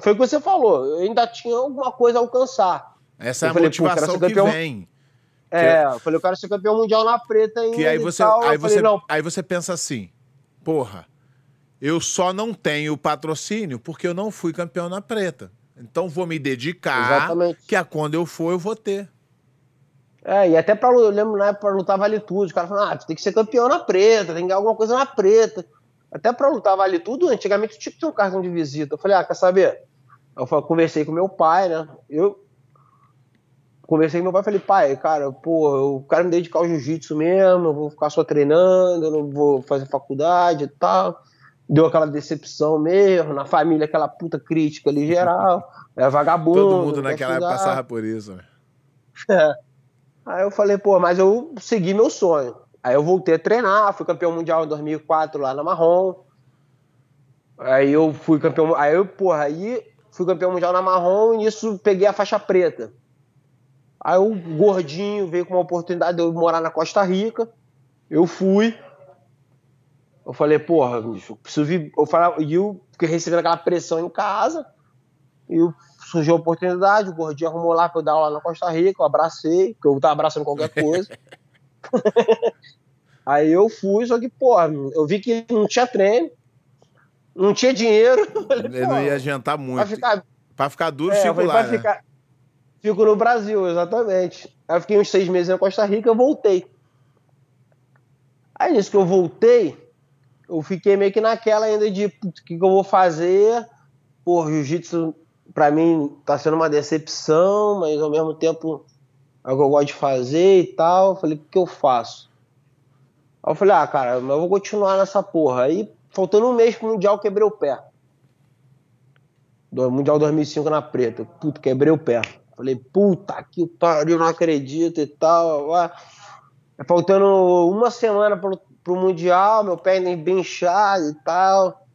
foi o que você falou, eu ainda tinha alguma coisa a alcançar. Essa eu é a falei, motivação que vem. É, eu falei, eu quero ser campeão mundial na preta ainda. Que aí você, tal, aí, você, falei, aí você pensa assim, porra, eu só não tenho patrocínio porque eu não fui campeão na preta. Então vou me dedicar, Exatamente. que a quando eu for eu vou ter. É, e até pra, eu lembro na época pra lutar vale tudo, os caras falaram, ah, tu tem que ser campeão na preta, tem que ganhar alguma coisa na preta. Até pra lutar vale tudo, antigamente tinha que ter um cartão de visita. Eu falei, ah, quer saber? Eu conversei com meu pai, né? Eu conversei com meu pai e falei, pai, cara, pô, eu quero me dedicar ao jiu-jitsu mesmo, eu vou ficar só treinando, eu não vou fazer faculdade e tal. Deu aquela decepção mesmo, na família aquela puta crítica ali geral, é vagabundo. Todo mundo naquela época passava por isso, né? É. Aí eu falei, pô, mas eu segui meu sonho. Aí eu voltei a treinar, fui campeão mundial em 2004 lá na Marrom. Aí eu fui campeão, aí eu, porra, aí fui campeão mundial na Marrom e nisso peguei a faixa preta. Aí o gordinho veio com uma oportunidade de eu morar na Costa Rica. Eu fui. Eu falei, porra, bicho, eu preciso vir. Eu falei, e eu fiquei recebendo aquela pressão em casa. E surgiu a oportunidade, o gordinho arrumou lá pra eu dar aula na Costa Rica, eu abracei, porque eu tava abraçando qualquer coisa. Aí eu fui, só que, porra, eu vi que não tinha treino, não tinha dinheiro. Falei, não ia adiantar muito. Pra ficar, pra ficar duro, é, fico lá, né? ficar... Fico no Brasil, exatamente. Aí eu fiquei uns seis meses na Costa Rica, eu voltei. Aí nisso que eu voltei, eu fiquei meio que naquela ainda de o que, que eu vou fazer. Pô, jiu-jitsu pra mim tá sendo uma decepção, mas ao mesmo tempo é o que eu gosto de fazer e tal. Falei, o que eu faço? Aí eu falei, ah, cara, eu vou continuar nessa porra. Aí, faltando um mês pro Mundial, quebrei o pé. Do Mundial 2005 na preta. Puta, quebrei o pé. Falei, puta que pariu, não acredito e tal. Faltando uma semana pro, pro Mundial, meu pé ainda bem inchado e tal.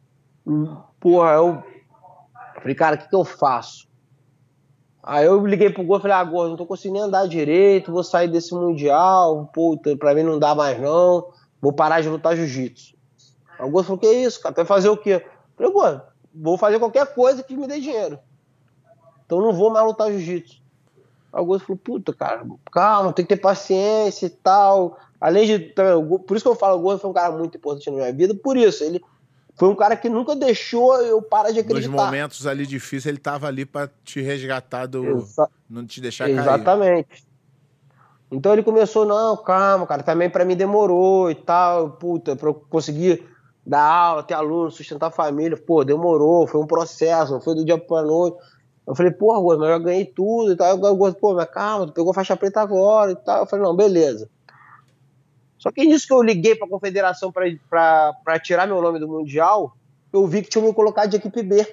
Porra, eu falei, cara, o que, que eu faço? Aí eu liguei pro Gordo e falei, ah, não tô conseguindo andar direito, vou sair desse Mundial, puta, pra mim não dá mais não, vou parar de lutar jiu-jitsu. Aí o Gordo falou, que isso, cara, vai fazer o quê? Eu falei, Gordo, vou fazer qualquer coisa que me dê dinheiro. Então não vou mais lutar jiu-jitsu. Aí o Gordo falou, puta, cara, calma, tem que ter paciência e tal. Além de, por isso que eu falo, o Gordo foi um cara muito importante na minha vida, por isso, ele foi um cara que nunca deixou eu parar de acreditar. Nos momentos ali difíceis, ele tava ali para te resgatar do. Exa não te deixar Exatamente. cair. Exatamente. Então ele começou, não, calma, cara, também para mim demorou e tal, puta, pra eu conseguir dar aula, ter aluno, sustentar a família, pô, demorou, foi um processo, não foi do dia pra noite. Eu falei, porra, Gosto, mas eu já ganhei tudo e tal. Eu gosto, pô, mas calma, tu pegou faixa preta agora e tal. Eu falei, não, beleza. Só que nisso que eu liguei para a confederação para tirar meu nome do Mundial, eu vi que tinham me colocado de equipe B.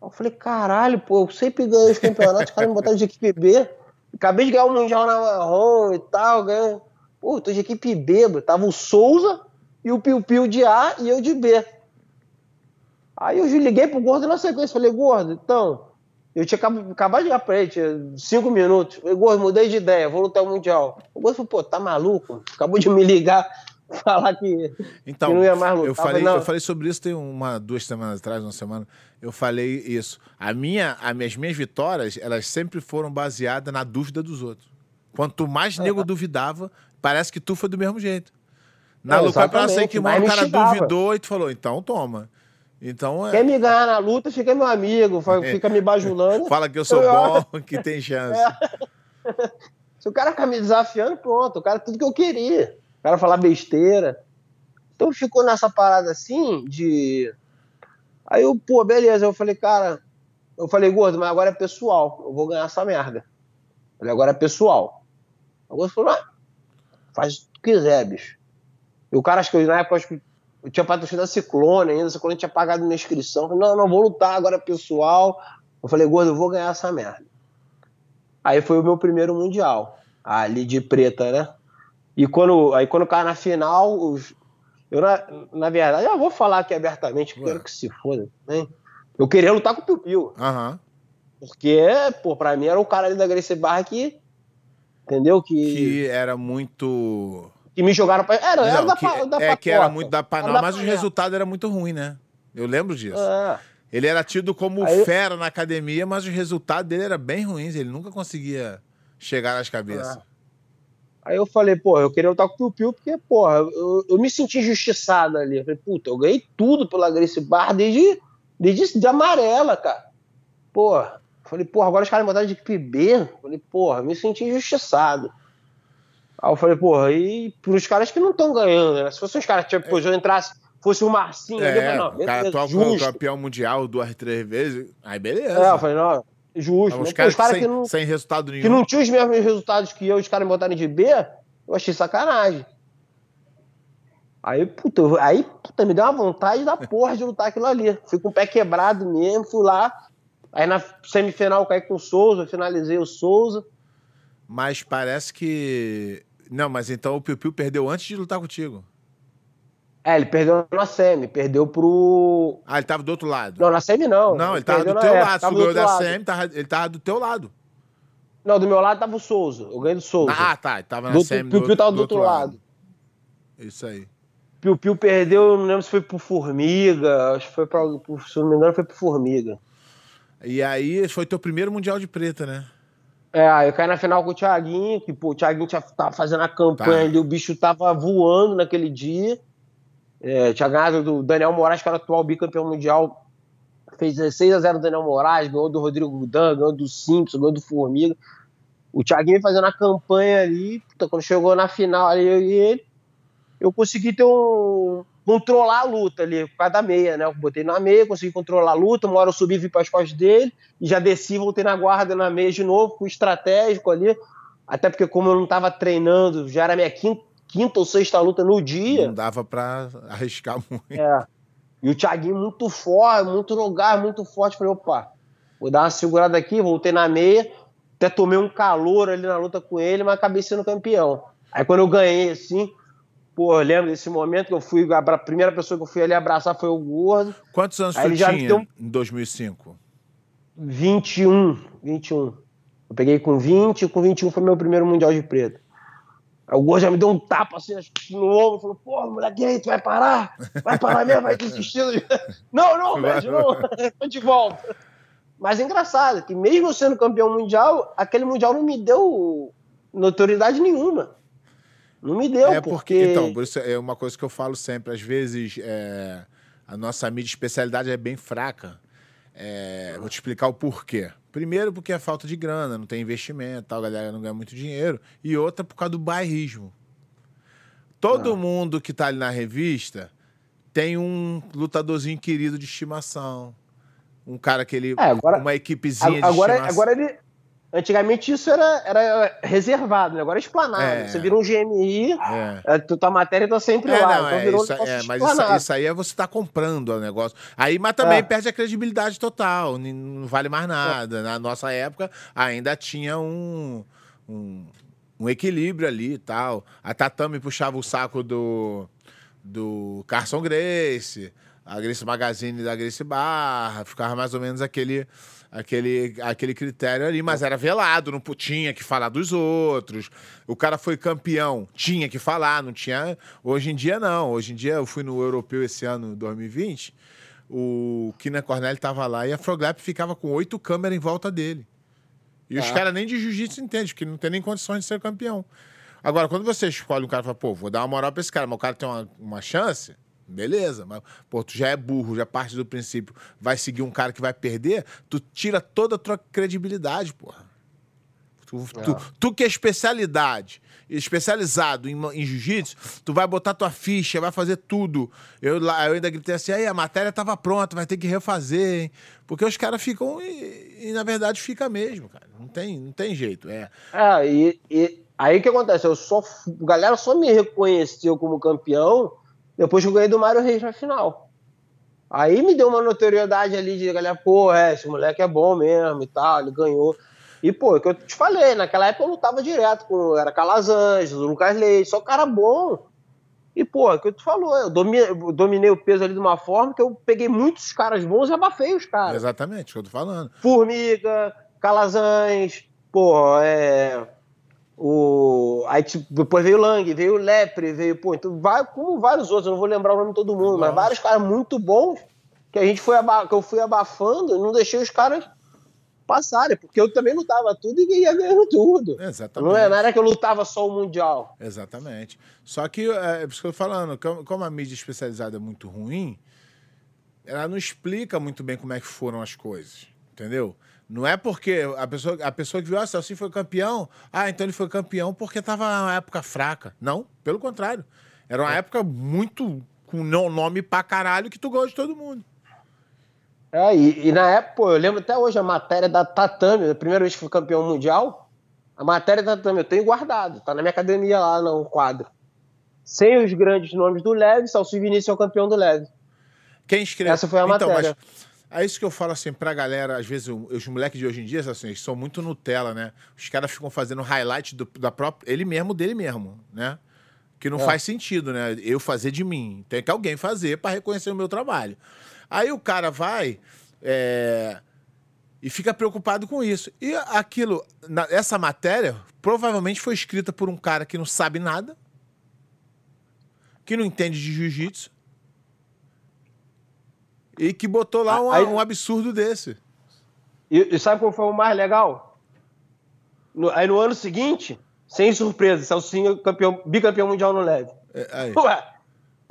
Eu falei, caralho, pô, eu sempre ganho os campeonatos, os caras me botaram de equipe B. Acabei de ganhar o Mundial na Marrom e tal, ganho. Pô, tô de equipe B, bro. Tava o Souza e o Piu Piu de A e eu de B. Aí eu liguei pro Gordo na sequência, falei, Gordo, então, eu tinha acabado de tinha cinco minutos. Eu, Gordo, mudei de ideia, vou lutar o Mundial. O Gordo falou, pô, tá maluco? Acabou de me ligar, falar que, então, que não ia mais lutar. Eu falei, eu falei sobre isso tem uma, duas semanas atrás, uma semana, eu falei isso. A minha, as minhas vitórias, elas sempre foram baseadas na dúvida dos outros. Quanto mais nego é. duvidava, parece que tu foi do mesmo jeito. Na é, Lucas Praça, que o cara duvidou e tu falou, então toma. Então, é... Quer me ganhar na luta, fica meu amigo, fica me bajulando. Fala que eu sou bom, que tem chance. É. Se o cara ficar me desafiando, pronto, o cara tudo que eu queria. O cara falar besteira. Então ficou nessa parada assim de. Aí eu, pô, beleza. Eu falei, cara, eu falei, gordo, mas agora é pessoal. Eu vou ganhar essa merda. Eu falei, agora é pessoal. O gordo falou, ah, faz o que quiser, bicho. E o cara, acho que na época, acho que eu tinha patrocínio da Ciclone ainda, a Ciclone tinha pagado minha inscrição. Falei, não, não, vou lutar agora pessoal. Eu falei, gordo, eu vou ganhar essa merda. Aí foi o meu primeiro mundial, ali de preta, né? E quando, aí quando cai na final, os, eu na, na verdade, eu vou falar aqui abertamente, quero que se foda, né? Eu queria lutar com o Piu Piu. Uhum. Porque, pô, pra mim era o cara ali da Gracie Barra que, entendeu? Que, que era muito que me jogaram pra. Era, não, era da, que, da É que era muito da panela, mas o resultado era muito ruim, né? Eu lembro disso. É. Ele era tido como Aí... fera na academia, mas o resultado dele era bem ruins. Ele nunca conseguia chegar nas cabeças. É. Aí eu falei, porra, eu queria lutar com o Piu Piu porque, porra, eu, eu me senti injustiçado ali. Eu falei, puta, eu ganhei tudo pela Grace Bar desde, desde de amarela, cara. Porra. Falei, porra, agora os caras me botaram de equipe B. Falei, porra, me senti injustiçado. Aí eu falei, porra, e pros caras que não estão ganhando, né? Se fossem os caras, tipo, é. eu entrasse, fosse o Marcinho, é, ali, não, beleza, cara atual campeão mundial duas, três vezes, aí beleza. É, eu falei, não, Justo. Os caras, cara sem, que não, sem resultado nenhum. Que não tinham os mesmos resultados que eu, os caras me botarem de B, eu achei sacanagem. Aí, puta, aí, puta, me deu uma vontade da porra de lutar aquilo ali. Fui com o pé quebrado mesmo, fui lá. Aí na semifinal eu caí com o Souza, finalizei o Souza. Mas parece que. Não, mas então o Piu Piu perdeu antes de lutar contigo. É, ele perdeu na semi, perdeu pro. Ah, ele tava do outro lado. Não, na semi não. Não, ele, ele tava do teu lado. Se ganhou da lado. semi, tava, ele tava do teu lado. Não, do meu lado tava o Souza. Eu ganhei do Souza. Ah, tá. Ele tava na do, semi. Piu Piu tava do, do outro, outro lado. lado. Isso aí. Piu Piu perdeu, não lembro se foi pro Formiga. Acho que foi pra. Se não me engano, foi pro Formiga. E aí, foi teu primeiro Mundial de Preta, né? É, eu caí na final com o Thiaguinho, que pô, o Thiaguinho tinha, tava fazendo a campanha tá. ali, o bicho tava voando naquele dia. É, tinha ganhado do Daniel Moraes, que era atual bicampeão mundial. Fez 16 a 0 do Daniel Moraes, ganhou do Rodrigo Gudan, ganhou do Simpson, ganhou do Formiga. O Thiaguinho fazendo a campanha ali, puta, quando chegou na final ali, eu e ele, eu consegui ter um. Controlar a luta ali, por causa da meia, né? Eu botei na meia, consegui controlar a luta, uma hora eu subi, vim para as costas dele, e já desci, voltei na guarda na meia de novo, fui estratégico ali. Até porque, como eu não estava treinando, já era minha quinta quinta ou sexta luta no dia. Não dava para arriscar muito. É. E o Thiaguinho muito forte, muito gás, muito forte. Falei, opa, vou dar uma segurada aqui, voltei na meia, até tomei um calor ali na luta com ele, mas acabei sendo campeão. Aí quando eu ganhei, assim, pô, eu lembro desse momento que eu fui, a primeira pessoa que eu fui ali abraçar foi o Gordo. Quantos anos Aí você tinha deu... em 2005? 21, 21. Eu peguei com 20, com 21 foi meu primeiro Mundial de Preto. Aí o Gordo já me deu um tapa assim no ombro, falou, pô, moleque, aí, tu vai parar? Vai parar mesmo, vai desistir. não, não, velho, não, tô de volta. Mas é engraçado, que mesmo sendo campeão mundial, aquele mundial não me deu notoriedade nenhuma. Não me deu, é porque... porque... Então, por isso é uma coisa que eu falo sempre, às vezes é, a nossa mídia especialidade é bem fraca. É, vou te explicar o porquê. Primeiro, porque é falta de grana, não tem investimento, tal, a galera não ganha muito dinheiro. E outra, por causa do bairrismo. Todo ah. mundo que tá ali na revista tem um lutadorzinho querido de estimação. Um cara que ele. É, agora, uma equipezinha agora, de estimação. Agora ele, Antigamente isso era, era reservado, né? agora é explanado. É, você vira um GMI, é. é tua matéria tá sempre é, lá. Não, então é, virou isso, é, mas isso, isso, aí é você tá comprando o negócio. Aí, mas também é. perde a credibilidade total, não vale mais nada. Na nossa época ainda tinha um, um, um equilíbrio ali e tal. A Tatame puxava o saco do, do Carson Grace, a Grace Magazine da Grace Barra, ficava mais ou menos aquele aquele, aquele critério ali, mas era velado, não tinha que falar dos outros. O cara foi campeão, tinha que falar, não tinha. Hoje em dia, não. Hoje em dia, eu fui no europeu esse ano, 2020. O Kina Cornelli estava lá e a Froglap ficava com oito câmeras em volta dele. E os ah. caras nem de jiu-jitsu entendem, porque não tem nem condições de ser campeão. Agora, quando você escolhe um cara e fala, pô, vou dar uma moral pra esse cara, mas o cara tem uma, uma chance, Beleza, mas pô, tu já é burro, já parte do princípio, vai seguir um cara que vai perder, tu tira toda a tua credibilidade, porra. Tu, é. tu, tu, que é especialidade, especializado em, em jiu-jitsu, tu vai botar tua ficha, vai fazer tudo. Eu, eu ainda gritei assim, aí a matéria tava pronta, vai ter que refazer, hein? Porque os caras ficam e, e, na verdade fica mesmo, cara. Não tem, não tem jeito, é. É, e, e aí o que acontece? Eu só, a galera só me reconheceu como campeão depois que eu ganhei do Mário Reis na final. Aí me deu uma notoriedade ali de galera, pô, é, esse moleque é bom mesmo e tal, ele ganhou. E, pô, é que eu te falei, naquela época eu lutava direto com. Era Calazans, Lucas Leite, só cara bom. E, pô, é que eu te falou, eu dominei, eu dominei, o peso ali de uma forma que eu peguei muitos caras bons e abafei os caras. Exatamente, que eu tô falando. Formiga, Calazans, pô, é. O, aí tipo, depois veio o Lang, veio o Lepre, veio, pô, então vai, como vários outros, eu não vou lembrar o nome de todo mundo, Nossa. mas vários caras muito bons que a gente foi que eu fui abafando, não deixei os caras passarem, porque eu também lutava tudo e ia ganhando tudo. Exatamente. Não, é, era que eu lutava só o Mundial. Exatamente. Só que, é, é por isso que eu tô falando, como a mídia especializada é muito ruim, ela não explica muito bem como é que foram as coisas, entendeu? Não é porque a pessoa, a pessoa que viu, ah, Celcinho foi campeão, ah, então ele foi campeão porque estava uma época fraca. Não, pelo contrário. Era uma é. época muito com nome pra caralho que tu gosta de todo mundo. É, e, e, na época, pô, eu lembro até hoje a matéria da Tatame, a primeira vez que fui campeão mundial, a matéria da Tatame eu tenho guardado, tá na minha academia lá no quadro. Sem os grandes nomes do Leve, Salso Vinícius é o campeão do Leve. Quem escreveu? Essa foi a então, matéria. Mas é isso que eu falo assim pra galera, às vezes os moleques de hoje em dia, assim, eles são muito Nutella, né? Os caras ficam fazendo highlight do, da própria. Ele mesmo, dele mesmo, né? Que não é. faz sentido, né? Eu fazer de mim. Tem que alguém fazer para reconhecer o meu trabalho. Aí o cara vai é, e fica preocupado com isso. E aquilo, na, essa matéria, provavelmente foi escrita por um cara que não sabe nada, que não entende de jiu-jitsu, e que botou lá um, aí, um absurdo desse. E, e, sabe qual foi o mais legal? No, aí no ano seguinte, sem surpresa, Celcinho campeão, bicampeão mundial no leve. É, Ué,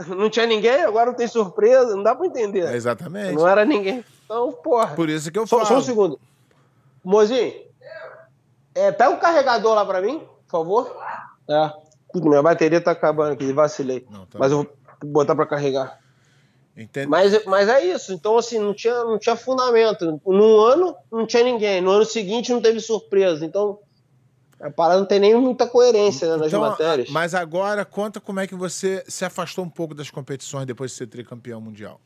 não tinha ninguém, agora não tem surpresa, não dá pra entender. É exatamente. Não era ninguém. Então, porra. Por isso que eu falo. Só, um segundo. Mozinho, é, pega o carregador lá pra mim, por favor. É. Minha bateria tá acabando aqui, vacilei. Não, tá Mas eu vou botar pra carregar. Entende? Mas, mas é isso. Então, assim, não tinha, não tinha fundamento. Num ano, não tinha ninguém. No ano seguinte, não teve surpresa. Então, a parada não tem nem muita coerência né, nas então, matérias. Mas agora, conta como é que você se afastou um pouco das competições depois de ser tricampeão mundial.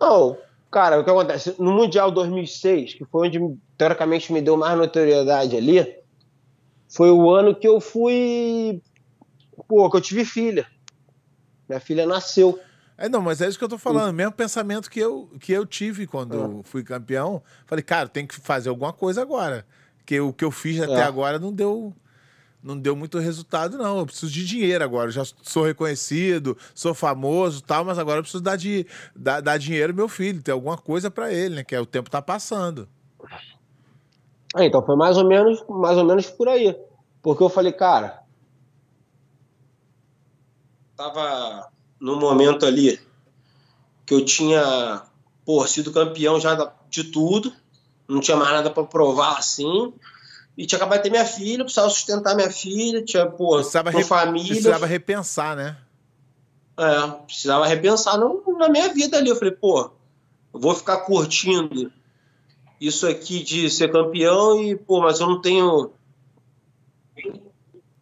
Não, cara, o que acontece? No Mundial 2006, que foi onde teoricamente me deu mais notoriedade ali, foi o ano que eu fui. Pô, que eu tive filha. Minha filha nasceu. É, não, mas é isso que eu tô falando. O mesmo pensamento que eu, que eu tive quando é. fui campeão. Falei, cara, tem que fazer alguma coisa agora. Porque o que eu fiz até é. agora não deu não deu muito resultado, não. Eu preciso de dinheiro agora. Eu já sou reconhecido, sou famoso tal, mas agora eu preciso dar, de, dar, dar dinheiro ao meu filho, ter alguma coisa para ele, né? Que é o tempo tá passando. É, então foi mais ou menos, mais ou menos por aí. Porque eu falei, cara. Tava no momento ali que eu tinha, pô, sido campeão já de tudo não tinha mais nada para provar assim. E tinha acabado de ter minha filha, precisava sustentar minha filha, tinha, pô, precisava re família. Precisava repensar, né? É, precisava repensar no, na minha vida ali. Eu falei, pô, eu vou ficar curtindo isso aqui de ser campeão e, pô, mas eu não tenho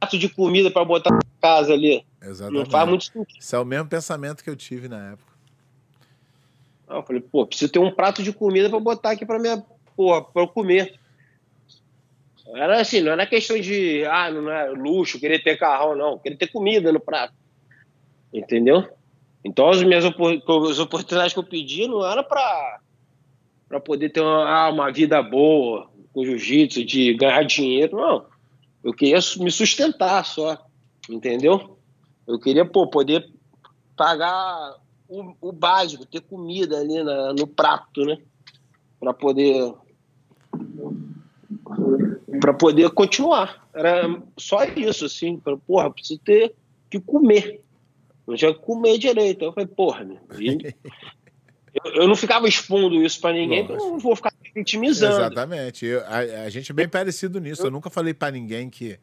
prato de comida para botar casa ali. Exatamente. Não faz muito sentido. Esse é o mesmo pensamento que eu tive na época. eu falei, pô, preciso ter um prato de comida para botar aqui para minha porra, pra eu comer. Era assim, não era questão de, ah, não é luxo, querer ter carrão, não. Querer ter comida no prato. Entendeu? Então as minhas as oportunidades que eu pedi não era para para poder ter uma, ah, uma vida boa com jiu-jitsu, de ganhar dinheiro, não. Eu queria me sustentar só, entendeu? Eu queria pô, poder pagar o, o básico, ter comida ali na, no prato, né? Para poder para poder continuar. Era só isso, assim. Pra, porra, preciso ter que comer. Não tinha que comer direito. Eu falei, porra, meu. eu, não ficava expondo isso para ninguém, eu não vou ficar vitimizando. Exatamente. Eu, a, a, gente é bem parecido nisso. Eu nunca falei para ninguém que.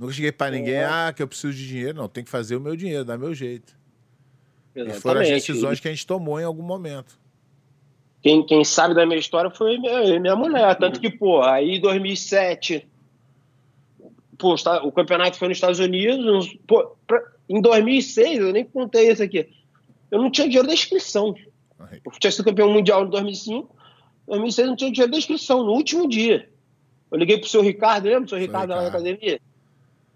Nunca cheguei para ninguém, é. ah, que eu preciso de dinheiro. Não, tem que fazer o meu dinheiro, dar meu jeito. Exatamente. E foram as decisões que a gente tomou em algum momento. Quem, quem sabe da minha história foi minha, minha mulher. Tanto que, pô, aí em 2007, pô, o campeonato foi nos Estados Unidos. Pô, pra, em 2006, eu nem contei isso aqui. Eu não tinha dinheiro da inscrição. Eu tinha sido campeão mundial em 2005. Em 2006 eu não tinha dinheiro da inscrição, no último dia. Eu liguei pro seu Ricardo, lembra? O seu Ricardo, Ricardo. lá na academia.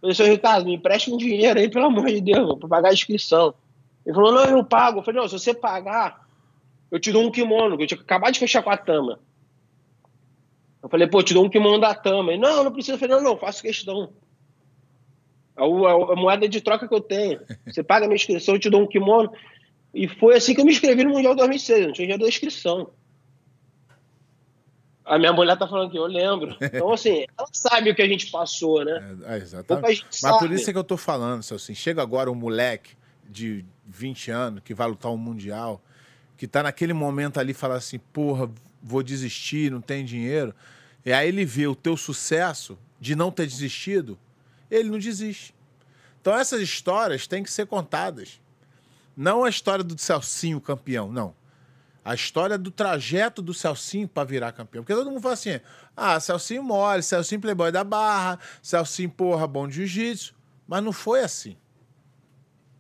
Falei, seu Ricardo, me empreste um dinheiro aí, pelo amor de Deus, para pagar a inscrição. Ele falou, não, eu pago. Eu falei, não, se você pagar, eu te dou um kimono, que eu tinha acabado de fechar com a Tama. Eu falei, pô, eu te dou um kimono da Tama. Ele, não, não precisa. Eu falei, não, não, faço questão. A, a, a, moeda de troca que eu tenho. Você paga a minha inscrição, eu te dou um kimono. E foi assim que eu me inscrevi no Mundial 2006, não tinha dinheiro da inscrição. A minha mulher tá falando que eu lembro. Então, assim, ela sabe o que a gente passou, né? É, é exatamente. Mas sabe. por isso é que eu tô falando, assim, chega agora um moleque de 20 anos que vai lutar um Mundial, que tá naquele momento ali fala assim, porra, vou desistir, não tem dinheiro. E aí ele vê o teu sucesso de não ter desistido, ele não desiste. Então essas histórias têm que ser contadas. Não a história do Celcinho campeão, não. A história do trajeto do Celcinho para virar campeão. Porque todo mundo fala assim: ah, Celcinho mole, Celcinho playboy da barra, Celcinho, porra, bom de jiu-jitsu. Mas não foi assim.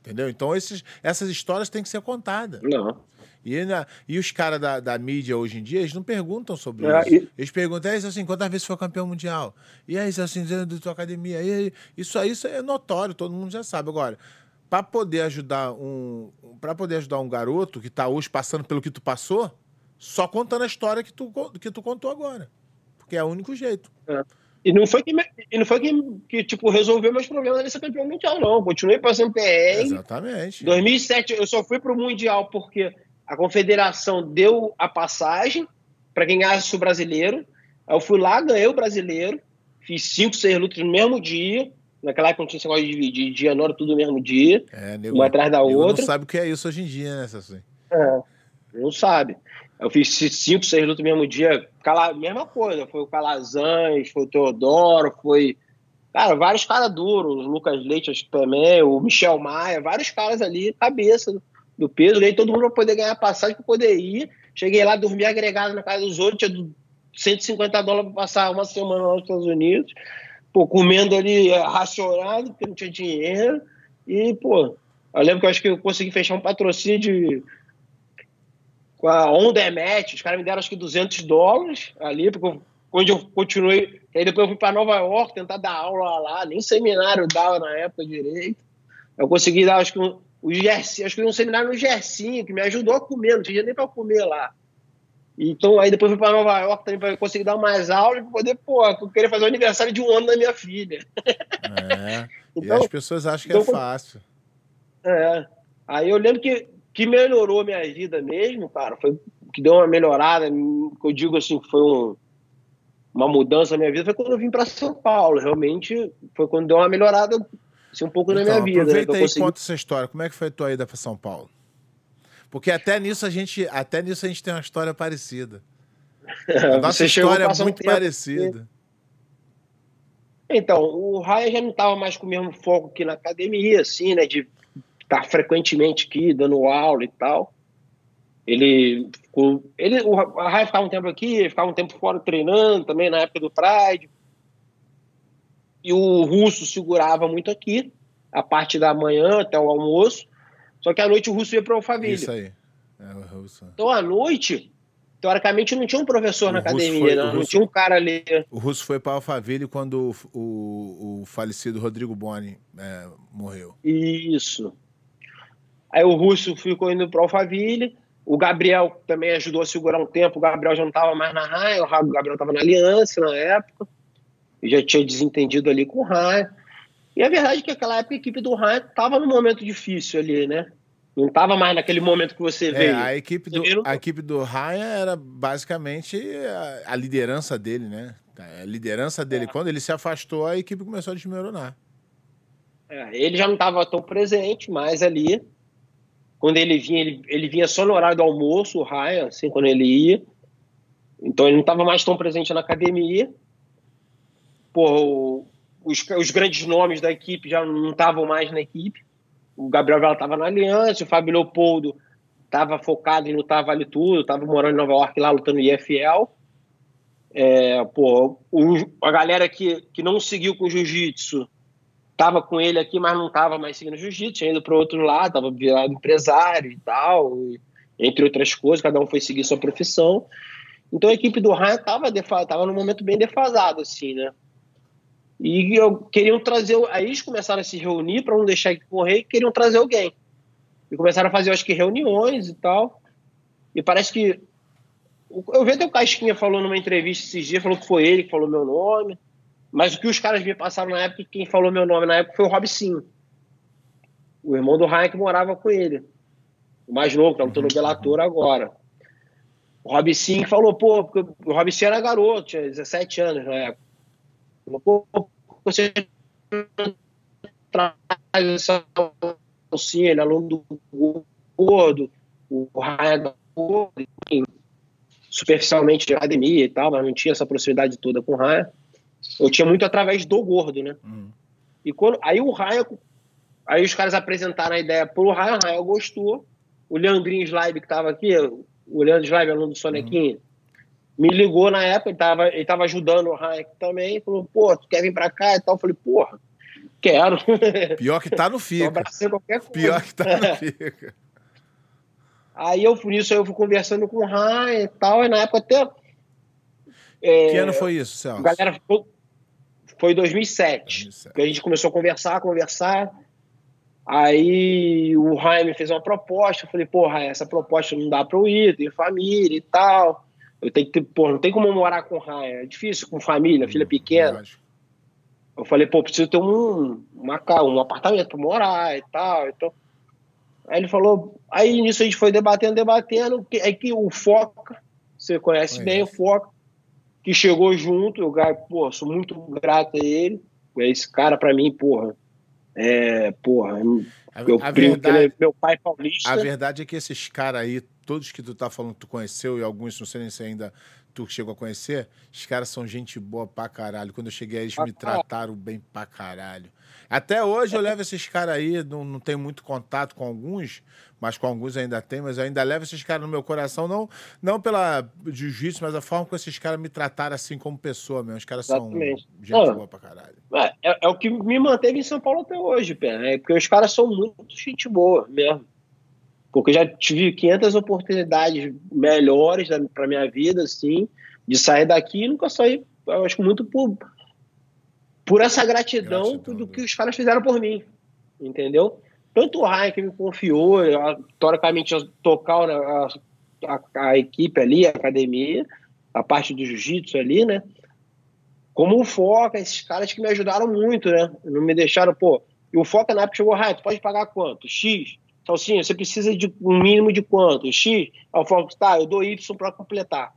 Entendeu? Então esses, essas histórias têm que ser contadas. Não. E, na, e os caras da, da mídia hoje em dia, eles não perguntam sobre é, isso. E... Eles perguntam, é isso assim, quantas vezes foi campeão mundial? E aí, assim, dentro da tua academia? E isso aí isso é notório, todo mundo já sabe. Agora, para poder ajudar um para poder ajudar um garoto que está hoje passando pelo que tu passou, só contando a história que tu, que tu contou agora. Porque é o único jeito. É. E não foi que, e não foi que, que tipo, resolveu meus problemas nesse campeão mundial, não. Continuei passando PR. Exatamente. 2007 eu só fui pro Mundial porque a confederação deu a passagem para quem ganhasse o brasileiro. Aí eu fui lá, ganhei o brasileiro, fiz cinco, seis lutas no mesmo dia. Naquela época não tinha esse negócio de dividir dia, não era tudo no mesmo dia. É, nego, uma atrás da outra. não sabe o que é isso hoje em dia, né, Sassi? É, não sabe. Eu fiz cinco, seis lutas no mesmo dia. Cala, mesma coisa. Foi o Calazans, foi o Teodoro, foi. Cara, vários caras duros. O Lucas Leite, acho que também, o Michel Maia, vários caras ali, cabeça do peso. Ganhei todo mundo para poder ganhar passagem, para poder ir. Cheguei lá, dormi agregado na casa dos outros, tinha 150 dólares para passar uma semana lá nos Estados Unidos pô, comendo ali é, racionado, porque não tinha dinheiro. E, pô, eu lembro que eu acho que eu consegui fechar um patrocínio de. Com a Onda Match, os caras me deram acho que 200 dólares ali, porque onde eu continuei. Aí depois eu fui para Nova York tentar dar aula lá, nem seminário dava na época direito. Eu consegui dar, acho que um, o Gersi, acho que um seminário no Gersinho, que me ajudou a comer, não tinha nem para comer lá. Então, aí depois fui para Nova York também para conseguir dar mais aulas para poder, pô, eu queria fazer o aniversário de um ano da minha filha. É. então, e as pessoas acham que é então, fácil. É. Aí eu lembro que que melhorou a minha vida mesmo, cara, foi que deu uma melhorada, que eu digo assim, que foi um, uma mudança na minha vida, foi quando eu vim para São Paulo. Realmente foi quando deu uma melhorada assim, um pouco então, na minha vida. Aproveita né, aí consegui... conta essa história. Como é que foi a tua ida para São Paulo? Porque até nisso a gente, até nisso a gente tem uma história parecida. A nossa história é muito um parecida. Então, o Raya já não estava mais com o mesmo foco aqui na academia, assim, né? De estar frequentemente aqui, dando aula e tal. Ele, ele o Raya ficava um tempo aqui, ficava um tempo fora treinando também na época do Pride. E o Russo segurava muito aqui, a parte da manhã até o almoço. Só que à noite o Russo ia para o Alphaville. Isso aí. É, o Russo. Então à noite, teoricamente, não tinha um professor o na academia, foi, não, Russo, não tinha um cara ali. O Russo foi para o Alphaville quando o, o, o, falecido Rodrigo Boni é, morreu. Isso. Aí o Russo ficou indo para o Alphaville. O Gabriel também ajudou a segurar um tempo. O Gabriel já não estava mais na raia, o Gabriel estava na Aliança na época. E já tinha desentendido ali com o Raia. E a verdade é que aquela época a equipe do Ryan estava num momento difícil ali, né? Não estava mais naquele momento que você é, veio. A equipe, do, a equipe do Ryan era basicamente a, a, liderança dele, né? A liderança dele. É. Quando ele se afastou, a equipe começou a desmoronar. É, ele já não estava tão presente mais ali. Quando ele vinha, ele, ele vinha só no horário do almoço, o Ryan, assim, quando ele ia. Então ele não estava mais tão presente na academia. Pô, os, os grandes nomes da equipe já não estavam mais na equipe. O Gabriel Vela estava na Aliança, o Fábio Leopoldo estava focado em lutar Vale Tudo, estava morando em Nova York lá lutando IFL. É, pô, o, a galera que, que não seguiu com Jiu-Jitsu estava com ele aqui, mas não estava mais seguindo Jiu-Jitsu, tinha ido para outro lado, estava virado empresário e tal, e, entre outras coisas, cada um foi seguir sua profissão. Então a equipe do Ryan estava tava num momento bem defasado, assim, né? E eu, queriam trazer. Aí eles começaram a se reunir para não deixar que correr e queriam trazer alguém. E começaram a fazer, acho que, reuniões e tal. E parece que. Eu vi até o Casquinha falou numa entrevista esses dias, falou que foi ele que falou meu nome. Mas o que os caras me passaram na época, quem falou meu nome na época foi o Robicinho. O irmão do Ryan que morava com ele. o mais novo, que tá lutando no Bellator agora. O Rob Sim falou, pô, o Rob Sim era garoto, tinha 17 anos na época. Falou, pô, você traz essa ele é aluno do Gordo, o Ryan Gordo, superficialmente de academia e tal, mas não tinha essa proximidade toda com o Ryan. Eu tinha muito através do Gordo, né? Uhum. E quando, aí o Ryan, aí os caras apresentaram a ideia pro Ryan, o Ryan gostou. O Leandrinho Slibe, que estava aqui, o Leandro Slibe, aluno do Sonequinho, uhum. Me ligou na época, ele estava ele tava ajudando o Ryan falou, pô, tu quer vir pra cá e tal? Eu falei, porra, quero. Pior que tá no FICA. Pior que tá no FICA. Aí eu, por isso, eu fui conversando com o Ryan e tal, e na época até... É, que ano foi isso, Celso? Galera, foi 2007, 2007. Que a gente começou a conversar, conversar. Aí o Jaime fez uma proposta. Eu falei, porra, essa proposta não dá pra eu ir, tenho família e tal. Eu tenho que ter, pô, não tem como morar com Ryan. É difícil com família, filha pequena. Eu falei, pô, preciso ter um, uma, um apartamento pra morar e tal. Então. Aí ele falou. Aí nisso a gente foi debatendo, debatendo. Aí que o Foca, você conhece bem o Foca, que chegou junto. Eu, pô, sou muito grato a ele. Esse cara, pra mim, porra, é, porra, a, eu a verdade, meu pai paulista. A verdade é que esses caras aí, todos que tu tá falando que tu conheceu, e alguns não sei nem se ainda tu chegou a conhecer, os caras são gente boa pra caralho. Quando eu cheguei, eles me trataram bem pra caralho. Até hoje eu levo esses caras aí, não, não tenho muito contato com alguns, mas com alguns ainda tem, mas eu ainda levo esses caras no meu coração, não, não pela jiu-jitsu, mas a forma como esses caras me trataram assim como pessoa mesmo. Os caras são gente boa pra caralho. É, é, é, o que me manteve em São Paulo até hoje, Pé, né? porque os caras são muito gente boa mesmo. Porque eu já tive 500 oportunidades melhores para minha vida, assim, de sair daqui e nunca saí, eu acho muito por, por essa gratidão, gratidão do que os caras fizeram por mim, entendeu? Tanto o Ryan que me confiou, teoricamente, tocar a, a, a, equipe ali, a academia, a parte do jiu-jitsu ali, né? Como o Foca, esses caras que me ajudaram muito, né? Não me deixaram, pô. E o Foca na época chegou, Ryan, tu pode pagar quanto? X. Então, assim, você precisa de um mínimo de quanto? X. Aí o Foca, tá, eu dou Y para completar.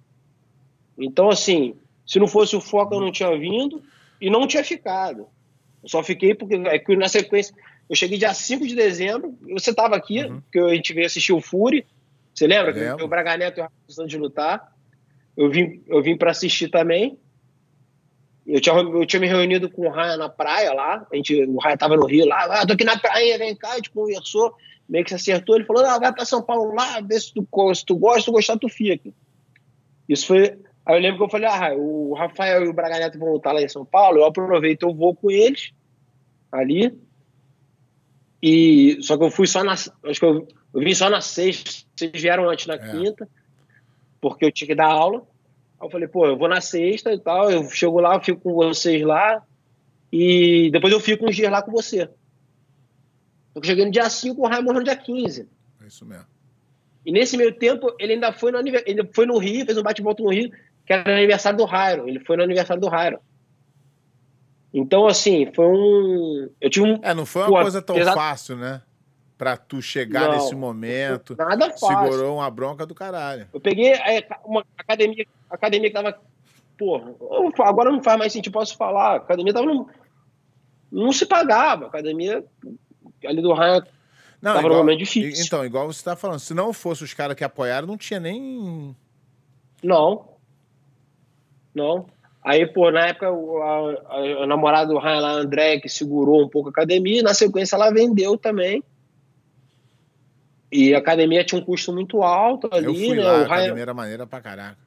Então, assim, se não fosse o Foca, eu não tinha vindo e não tinha ficado. Eu só fiquei porque é na sequência eu cheguei dia 5 de dezembro, você estava aqui, uhum. que a gente veio assistir o Fury. Você lembra? Que o Braga Neto e de lutar. Eu vim, eu vim para assistir também. Eu tinha, eu tinha me reunido com o Ryan na praia lá. A gente, o Ryan tava no Rio lá. Ah, tô aqui na praia, vem cá. A gente conversou, meio que se acertou. Ele falou: não, vai para São Paulo lá, vê se tu, se tu gosta, se tu gostar, tu fica. Isso foi. Aí eu lembro que eu falei: ah, o Rafael e o Braga Neto vão lutar lá em São Paulo. Eu aproveito, eu vou com eles ali. E só que eu fui só na. Acho que eu, eu vim só na sexta. Vocês vieram antes na é. quinta, porque eu tinha que dar aula. Aí eu falei, pô, eu vou na sexta e tal. Eu chego lá, eu fico com vocês lá. E depois eu fico uns dias lá com você. Eu cheguei no dia 5, o Raio morreu no dia 15. É isso mesmo. E nesse meio tempo, ele ainda foi no, ele foi no Rio, fez um bate-volta no Rio, que era no aniversário do Rairo. Ele foi no aniversário do Rairo. Então, assim, foi um. Eu tive um. É, não foi uma Pô, coisa tão fácil, né? Pra tu chegar não, nesse momento. Nada fácil. Segurou uma bronca do caralho. Eu peguei uma academia, academia que tava. Porra, agora não faz mais sentido, posso falar. A academia tava. No, não se pagava. A academia ali do Ryan não, tava igual, momento difícil. Então, igual você tá falando, se não fosse os caras que apoiaram, não tinha nem. Não. Não. Aí, pô, na época, a, a, a namorada do Ryan lá, André, que segurou um pouco a academia, na sequência ela vendeu também. E a academia tinha um custo muito alto ali, Eu fui né? Lá, o a Ryan... academia era maneira pra caraca.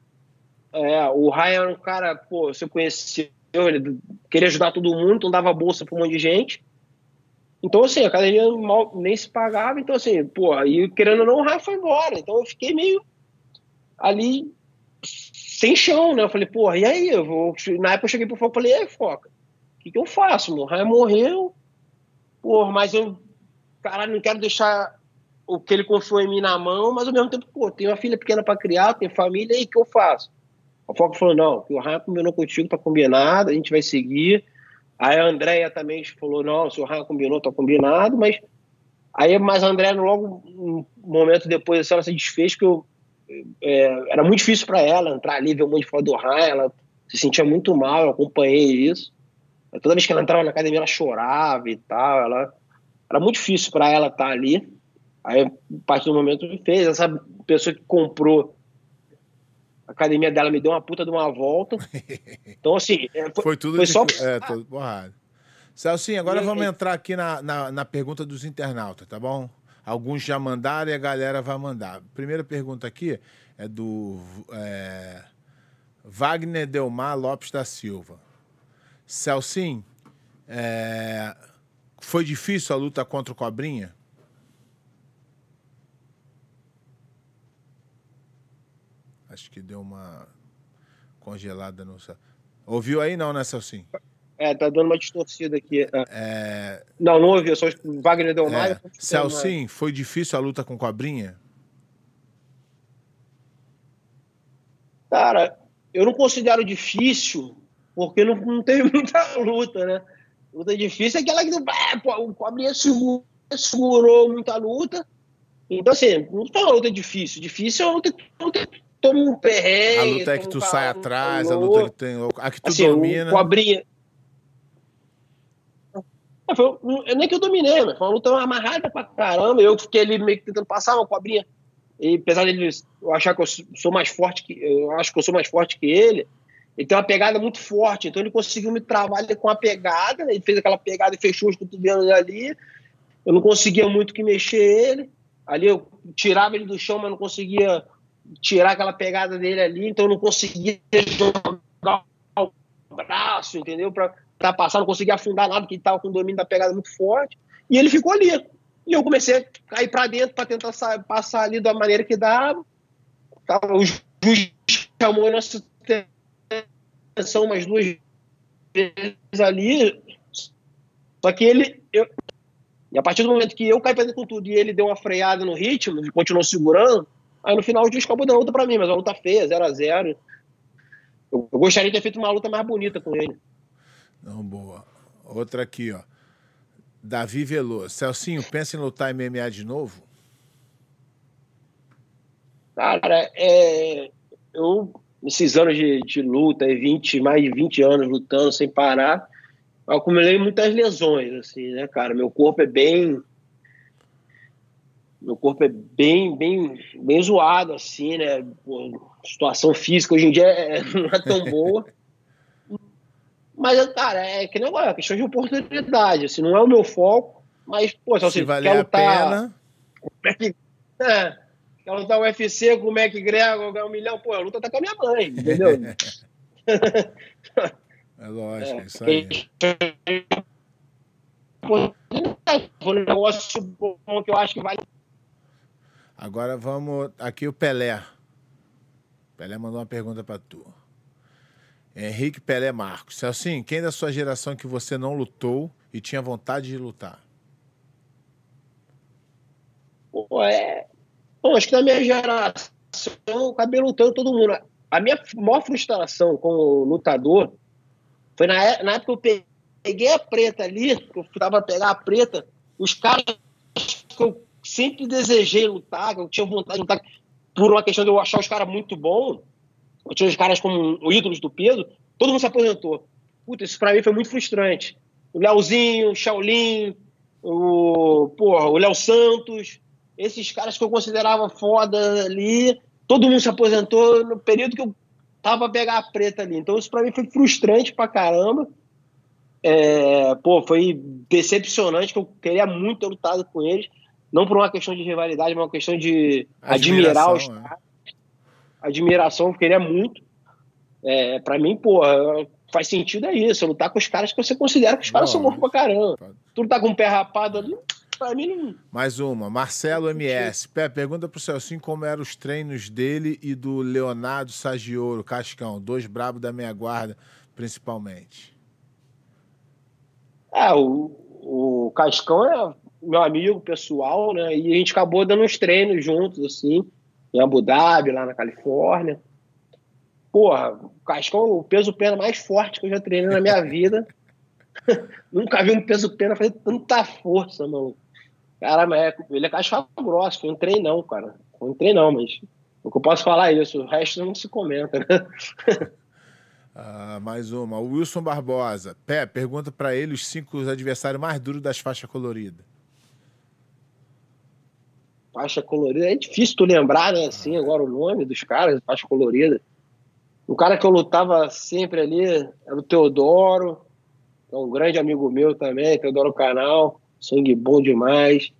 É, o Ryan era um cara, pô, você conheceu, ele queria ajudar todo mundo, então dava bolsa pra um monte de gente. Então, assim, a academia mal, nem se pagava, então, assim, pô, e querendo ou não, o Ryan foi embora. Então eu fiquei meio ali sem chão, né? Eu falei, porra, e aí? Eu vou... Na época eu cheguei pro Foca e falei, e aí, Foca, o que, que eu faço? Meu raio morreu, porra, mas eu, caralho, não quero deixar o que ele confiou em mim na mão, mas ao mesmo tempo, pô, tenho uma filha pequena para criar, tenho família, e aí, o que eu faço? O Foca falou, não, o Raio combinou contigo, tá combinado, a gente vai seguir. Aí a Andréia também falou, não, se o Raio combinou, tá combinado, mas Aí, mas a André, logo um momento depois, assim, ela se desfez, que eu, é, era muito difícil para ela entrar ali, ver um monte de foto do Ryan, ela se sentia muito mal, eu acompanhei isso. Toda vez que ela entrava na academia, ela chorava e tal, ela, era muito difícil para ela estar tá ali. Aí, a partir do momento que fez, essa pessoa que comprou a academia dela me deu uma puta de uma volta. Então, assim, é, foi, foi tudo foi de, só... É, tudo borrado. Celcinho, agora vamos entrar aqui na, na, na, pergunta dos internautas, tá bom? Alguns já mandaram e a galera vai mandar. Primeira pergunta aqui é do é, Wagner Delmar Lopes da Silva. Celcinho, é, foi difícil a luta contra o Cobrinha? Acho que deu uma congelada no. Ouviu aí não, né, Celcinho? É, tá dando uma distorcida aqui. É... é. Não, não ouvi, só Wagner deu mais. É. Celcinho, foi difícil a luta com Cobrinha? Cara, eu não considero difícil, porque não, não teve muita luta, né? Luta difícil é aquela que ah, o Cobrinha segurou, segurou muita luta. Então, assim, não foi uma luta difícil. Difícil é uma luta toma um perrengue. A luta é que tu um sai atrás, a luta que tem. A que tu assim, domina. O Cobrinha. É, foi, nem que eu dominei, mas foi uma luta amarrada pra caramba. Eu fiquei ali meio que tentando passar uma cobrinha. E apesar dele eu achar que eu sou mais forte que. Eu acho que eu sou mais forte que ele. Ele tem uma pegada muito forte, então ele conseguiu me travar com a pegada, né? ele fez aquela pegada e fechou os cotovelos ali. Eu não conseguia muito que mexer ele. Ali eu tirava ele do chão, mas não conseguia tirar aquela pegada dele ali, então eu não conseguia jogar o braço, entendeu? Para passar, não conseguia afundar nada, porque ele estava com o domínio da pegada muito forte. E ele ficou ali. E eu comecei a cair para dentro para tentar passar ali da maneira que dava. O juiz chamou a nossa atenção umas duas vezes ali. Só que ele. Eu, e a partir do momento que eu caí pra dentro com tudo e ele deu uma freada no ritmo, e continuou segurando, aí no final o juiz acabou dando a luta pra mim, mas a luta feia, 0 a 0 eu, eu gostaria de ter feito uma luta mais bonita com ele. Não, boa. Outra aqui, ó. Davi Veloso. Celcinho, pensa em lutar MMA de novo? Cara, é, eu nesses anos de, de luta, 20, mais de 20 anos lutando sem parar, eu acumulei muitas lesões, assim, né, cara? Meu corpo é bem. Meu corpo é bem, bem, bem zoado, assim, né? Pô, situação física hoje em dia é, não é tão boa. mas, cara, é que negócio, é questão de oportunidade, assim, não é o meu foco, mas, pô, se, se valer quer lutar. A pena. É, Quer lutar o UFC com o McGregor, ganhar um milhão, pô, a luta tá com a minha mãe, entendeu? é lógico, é, isso aí. Um negócio bom que eu acho que vale. Agora vamos. Aqui o Pelé. Pelé mandou uma pergunta para tu. Henrique Pelé Marcos. Assim, quem da sua geração que você não lutou e tinha vontade de lutar? Pô, é, Bom, acho que na minha geração eu acabei lutando todo mundo. A minha maior frustração como lutador foi na, é, na época que eu peguei a preta ali, que eu tava pegar a preta, os caras que eu sempre desejei lutar, eu tinha vontade de lutar, por uma questão de eu achar os caras muito bons, eu tinha os caras como ídolos do peso, todo mundo se aposentou. Puta, isso pra mim foi muito frustrante. O Leozinho, o Shaolin, o, porra, o Léo Santos, esses caras que eu considerava foda ali, todo mundo se aposentou no período que eu tava a pegar a preta ali. Então isso para mim foi frustrante pra caramba. É, pô, foi decepcionante, que eu queria muito ter lutado com eles. Não por uma questão de rivalidade, mas uma questão de admirar os é. caras. Admiração, eu queria muito. É, para mim, pô, faz sentido é isso, lutar com os caras que você considera que os caras são loucos pra caramba. Tu tá com o pé rapado ali, Pra mim não. Mais uma. Marcelo MS. Pé, pergunta pro Celcinho como eram os treinos dele e do Leonardo Sagioro, Cascão, dois brabos da minha guarda, principalmente. É, o, o Cascão é meu amigo pessoal, né? E a gente acabou dando uns treinos juntos, assim, em Abu Dhabi, lá na Califórnia. Porra, o Cascão, o peso pena mais forte que eu já treinei na minha vida. Nunca vi um peso pena fazer tanta força, mano. Cara, mas é, ele é casca grossa, foi um treinão, cara. Foi um treinão, mas o que eu posso falar é isso, o resto não se comenta, né? ah, mais uma. O Wilson Barbosa. Pé, pergunta para ele os cinco adversários mais duros das faixas coloridas. Faixa colorida. É difícil tu lembrar, né? Assim, agora o nome dos caras, faixa colorida. O cara que eu lutava sempre ali era o Teodoro, é um grande amigo meu também, Teodoro Canal sangue bom demais.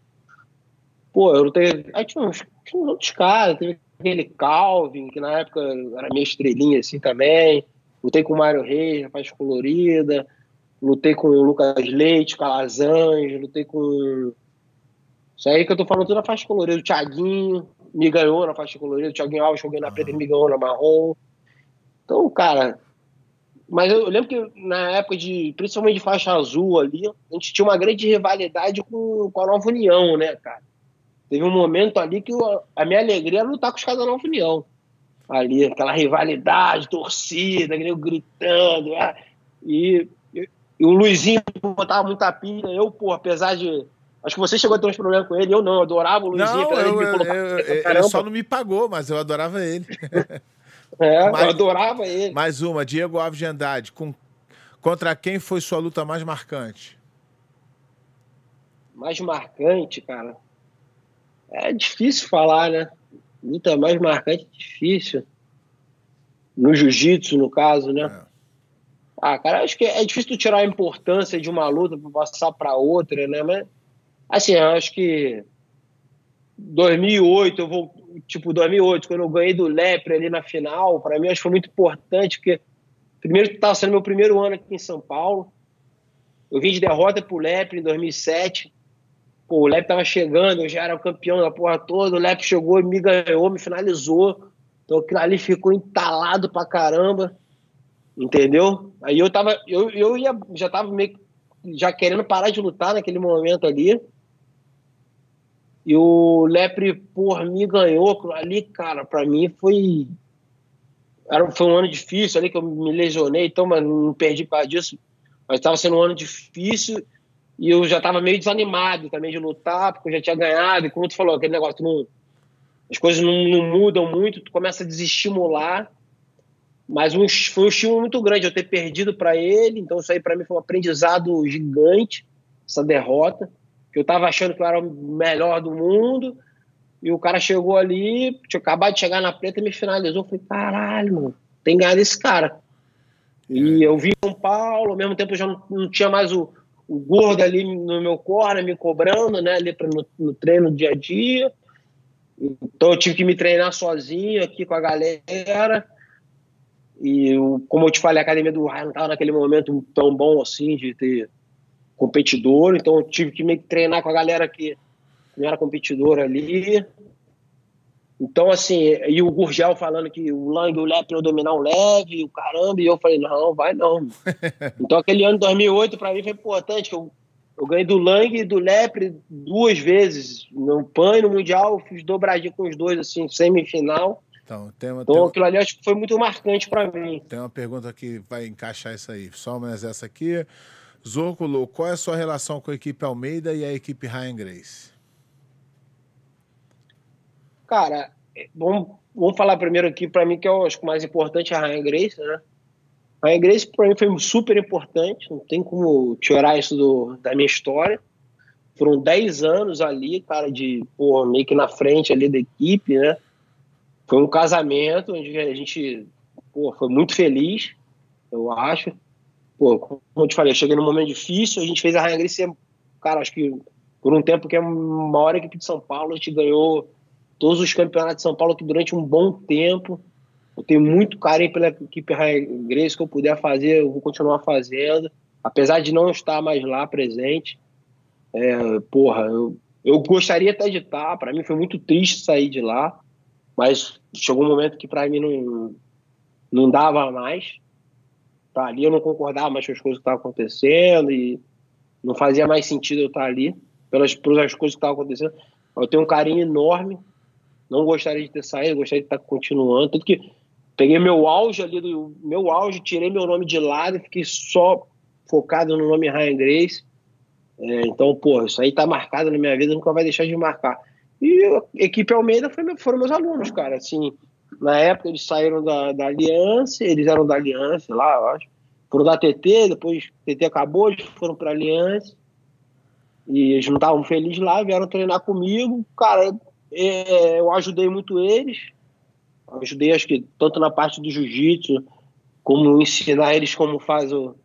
Pô, eu lutei. Aí tinha uns, tinha uns outros caras, teve aquele Calvin, que na época era minha estrelinha assim também. Lutei com o Mário Reis, rapaz colorida. Lutei com o Lucas Leite, Calazans, lutei com. Isso aí que eu tô falando tudo na faixa colorida. O Thiaguinho me ganhou na faixa colorida. O Thiaguinho Alves joguei na preta e me ganhou na marrom. Então, cara, mas eu lembro que na época de, principalmente de faixa azul ali, a gente tinha uma grande rivalidade com, com a Nova União, né, cara? Teve um momento ali que eu, a minha alegria era lutar com os caras da Nova União. Ali, aquela rivalidade, torcida, gritando. Ah, e, e, e, o Luizinho botava muita pilha. Eu, pô, apesar de. Acho que você chegou a ter uns problemas com ele, eu não, eu adorava o Luizinho. Não, eu, eu, eu, ele só não me pagou, mas eu adorava ele. É, mais, eu adorava ele. Mais uma, Diego Alves de Andrade. Com, contra quem foi sua luta mais marcante? Mais marcante, cara. É difícil falar, né? Luta mais marcante é difícil. No jiu-jitsu, no caso, né? É. Ah, cara, acho que é difícil tirar a importância de uma luta para passar para outra, né? Mas, assim, eu acho que 2008, eu vou, tipo, 2008, quando eu ganhei do Lepre ali na final, para mim acho que foi muito importante, porque primeiro estava sendo meu primeiro ano aqui em São Paulo. Eu vim de derrota pro Lepre em 2007. Pô, o Lepre tava chegando, eu já era o campeão da porra toda, o Lepre chegou me ganhou, me finalizou. Então aquilo ali ficou entalado pra caramba. Entendeu? Aí eu tava, eu, eu ia, já tava meio já querendo parar de lutar naquele momento ali. E o Lepre, por mim, ganhou ali, cara, para mim foi. Era, foi um ano difícil ali que eu me lesionei, então, mas não perdi por causa disso. Mas estava sendo um ano difícil e eu já estava meio desanimado também de lutar, porque eu já tinha ganhado. E como tu falou, aquele negócio, não, as coisas não, não, mudam muito, tu começa a desestimular. Mas um, foi um estímulo muito grande eu ter perdido para ele, então isso aí para mim foi um aprendizado gigante, essa derrota que eu tava achando que eu era o melhor do mundo, e o cara chegou ali, tinha acabado de chegar na preta e me finalizou. Eu falei, caralho, mano, tem ganhado esse cara. E é. eu vi São Paulo, ao mesmo tempo eu já não, não tinha mais o, o gordo ali no meu corner me cobrando, né, ali pra, no, no treino dia a dia. Então eu tive que me treinar sozinho aqui com a galera. E como eu te falei, a academia do Raio não estava naquele momento tão bom assim de ter competidor, então eu tive que meio que treinar com a galera que não era competidor ali. Então, assim, e o Gurgel falando que o Lang e o Lepre iam dominar o leve, o caramba, e eu falei, não, vai não. então, aquele ano de 2008 para mim foi importante, eu, eu ganhei do Lang e do Lepre duas vezes, no PAN e no Mundial, fiz dobradinha com os dois, assim, semifinal. Então, tem uma, então tem aquilo ali acho que foi muito marcante para mim. Tem uma pergunta que vai encaixar isso aí, só mais essa aqui. Zóculo, qual é a sua relação com a equipe Almeida e a equipe Ryan Grace? Cara, vamos, vamos falar primeiro aqui, para mim, que eu acho que o mais importante é a Ryan Grace, né? A Ryan Grace, para mim, foi super importante, não tem como tirar isso do, da minha história. Foram 10 anos ali, cara, de, pô, meio que na frente ali da equipe, né? Foi um casamento onde a gente, pô, foi muito feliz, eu acho pô, como eu te falei, eu cheguei num momento difícil, a gente fez a Rainha Grécia, cara, acho que por um tempo que é a maior equipe de São Paulo, a gente ganhou todos os campeonatos de São Paulo aqui durante um bom tempo. Eu tenho muito carinho pela equipe Rainha Grécia, que eu puder fazer, eu vou continuar fazendo, apesar de não estar mais lá presente. É, porra, eu, eu gostaria até de estar, para mim foi muito triste sair de lá, mas chegou um momento que para mim não, não dava mais. Tá ali, eu não concordava mais com as coisas que estavam acontecendo e não fazia mais sentido eu estar ali pelas, pelas coisas que estavam acontecendo. Eu tenho um carinho enorme, não gostaria de ter saído, gostaria de estar continuando. Tanto que peguei meu auge ali, do meu auge, tirei meu nome de lado e fiquei só focado no nome Ryan Grace. É, então, pô, isso aí tá marcado na minha vida, nunca vai deixar de marcar. E a equipe Almeida foi, foram meus alunos, cara. Assim, na época eles saíram da, da Aliança, eles eram da Aliança lá, eu acho. Foram da TT, depois TT acabou, eles foram pra Aliança. E eles não estavam felizes lá, vieram treinar comigo. Cara, é, eu ajudei muito eles. Ajudei, acho que, tanto na parte do jiu-jitsu, como ensinar eles como faz o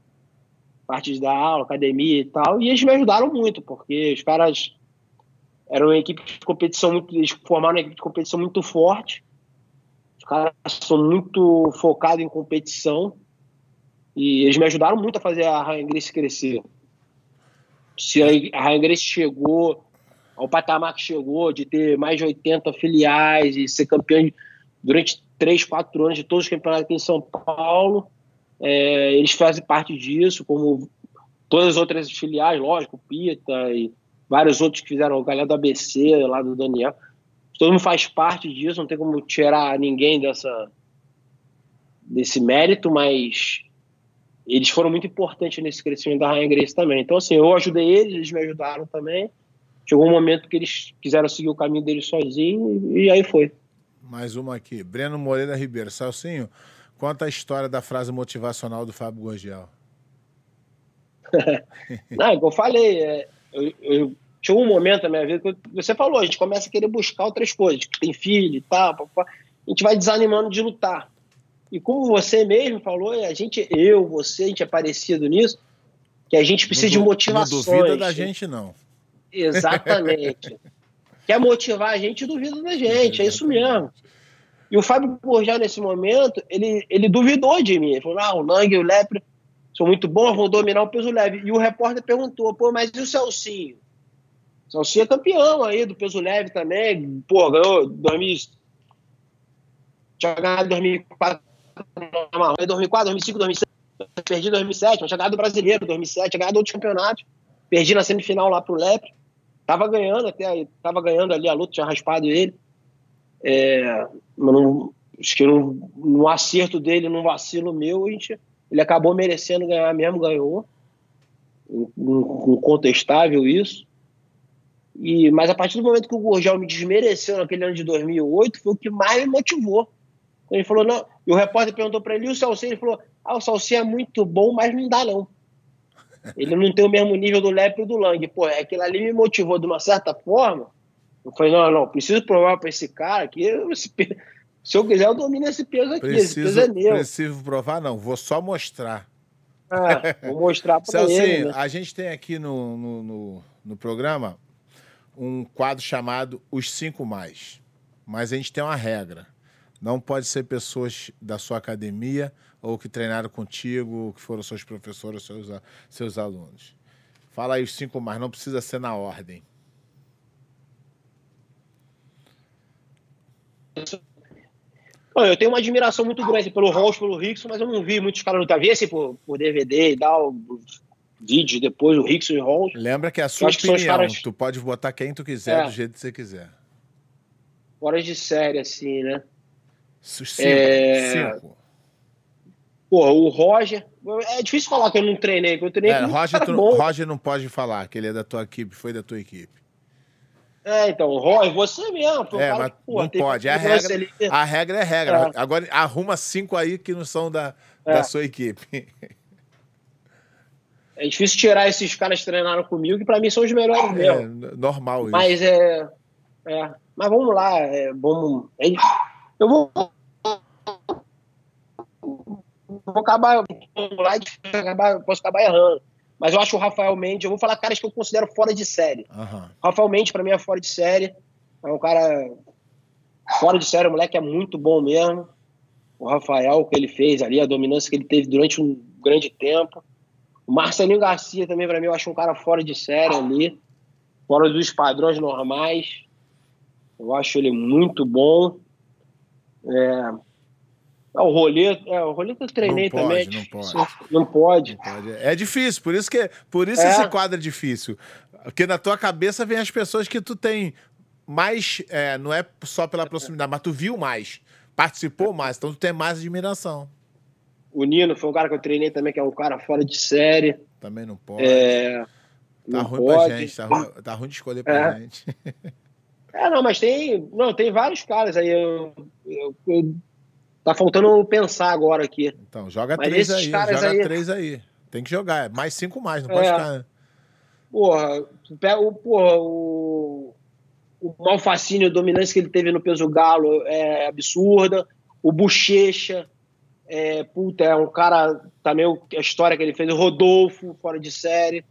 partes da aula, academia e tal. E eles me ajudaram muito, porque os caras eram uma equipe de competição muito. Eles formaram uma equipe de competição muito forte. Caras são muito focados em competição. E eles me ajudaram muito a fazer a Ryan Grace crescer. Se a Ryan Grace chegou ao patamar que chegou, de ter mais de 80 filiais e ser campeão durante 3, 4 anos de todos os campeonatos aqui em São Paulo, é, eles fazem parte disso, como todas as outras filiais, lógico, Pita e vários outros que fizeram, o galera do ABC, lá do Daniel. Todo mundo faz parte disso, não tem como tirar ninguém dessa desse mérito, mas eles foram muito importantes nesse crescimento da Rainha Grace também. Então, assim, eu ajudei eles, eles me ajudaram também. Chegou um momento que eles quiseram seguir o caminho deles sozinhos e aí foi. Mais uma aqui. Breno Moreira Ribeiro. Salsinho, conta a história da frase motivacional do Fábio Gorgiel. Não, é que eu falei, é, eu, eu, chegou um momento na minha vida que você falou, a gente começa a querer buscar outras coisas, que tem filho e tal, a gente vai desanimando de lutar. E como você mesmo falou, a gente, eu, você, a gente é parecido nisso, que a gente precisa não, de motivações. Não duvida da gente, não. Exatamente. Quer motivar a gente, duvida da gente, é isso mesmo. E o Fábio Borjá, nesse momento, ele, ele duvidou de mim. Ele falou: ah, o Lang e o Lepre são muito bons, vão dominar o peso leve. E o repórter perguntou: pô, mas e o Celcinho? Celcinho é campeão aí do peso leve também. Pô, ganhou 2000. Tinha ganhado 2004, 2004, 2005, 2006. Perdi 2007, mas tinha ganhado o brasileiro 2007, tinha ganhado outros campeonatos. Perdi na semifinal lá pro Lepre. Tava ganhando até aí, tava ganhando ali a luta, tinha raspado ele. É, não, acho que no, acerto dele, no vacilo meu, gente, ele acabou merecendo ganhar mesmo, ganhou. Incontestável isso. E, mas a partir do momento que o Gurgel me desmereceu naquele ano de 2008, foi o que mais me motivou. Ele falou, não, e o repórter perguntou para ele, e o Salsinha? Ele falou, ah, o Salsinha é muito bom, mas não dá não. Ele não tem o mesmo nível do Lepre e do Lang. Pô, aquilo ali me motivou de uma certa forma eu falei, não, não, preciso provar para esse cara que se eu quiser eu domino esse peso aqui, preciso, esse peso é meu. Preciso provar, não, vou só mostrar. É, vou mostrar para ele. Né? A gente tem aqui no, no, no, no, programa um quadro chamado Os Cinco Mais. Mas a gente tem uma regra. Não pode ser pessoas da sua academia ou que treinaram contigo, que foram seus professores, seus, seus alunos. Fala aí os cinco mais, não precisa ser na ordem. Eu tenho uma admiração muito grande pelo Ross, pelo Rickson, mas eu não vi muitos caras lutar. Vi assim por, por DVD e tal, vídeos depois, o Rickson e Ross. Lembra que é a sua opinião, caras... tu pode botar quem tu quiser, é. do jeito que você quiser. Fora de série, assim, né? Cinco. É... Cinco. Pô, o Roger. É difícil falar que eu não treinei, que eu treinei. É, Roger, tu, Roger não pode falar que ele é da tua equipe, foi da tua equipe. É, então, Roy, você mesmo. É, mas porra, não pode. A regra, ali. a regra é regra. É. Agora, arruma cinco aí que não são da, é. da sua equipe. É difícil tirar esses caras que treinaram comigo, que pra mim são os melhores é, mesmo. É, normal isso. Mas é, é. Mas vamos lá. É, vamos, é, eu vou. Vou acabar. Lá, posso acabar errando. Mas eu acho o Rafael Mendes, eu vou falar caras que eu considero fora de série. Uhum. Rafael Mendes, para mim, é fora de série. É um cara fora de série, o moleque é muito bom mesmo. O Rafael, o que ele fez ali, a dominância que ele teve durante um grande tempo. O Marcelinho Garcia também, para mim, eu acho um cara fora de série ali. Fora dos padrões normais. Eu acho ele muito bom. É, o rolê, é, o rolê que eu treinei não também. Pode, não, pode. não pode. Não pode. É difícil, por isso que por isso é. esse quadro é difícil. Porque na tua cabeça vem as pessoas que tu tem mais. É, não é só pela proximidade, mas tu viu mais, participou mais, então tu tem mais admiração. O Nino foi um cara que eu treinei também, que é um cara fora de série. Também não pode. É, Tá ruim pode. pra gente, tá ruim, tá ruim de escolher pra é. gente. É, não, mas tem, não, tem vários caras aí. Eu, eu, eu, tá faltando pensar agora aqui. Então, joga mas três aí, joga aí... três aí. Tem que jogar, é mais cinco mais, não pode é. ficar. Né? Porra, pega o, porra, o, o mal fascínio, a dominância que ele teve no peso galo é absurda. O Bochecha, é, puta, é um cara também, a história que ele fez, o Rodolfo, fora de série.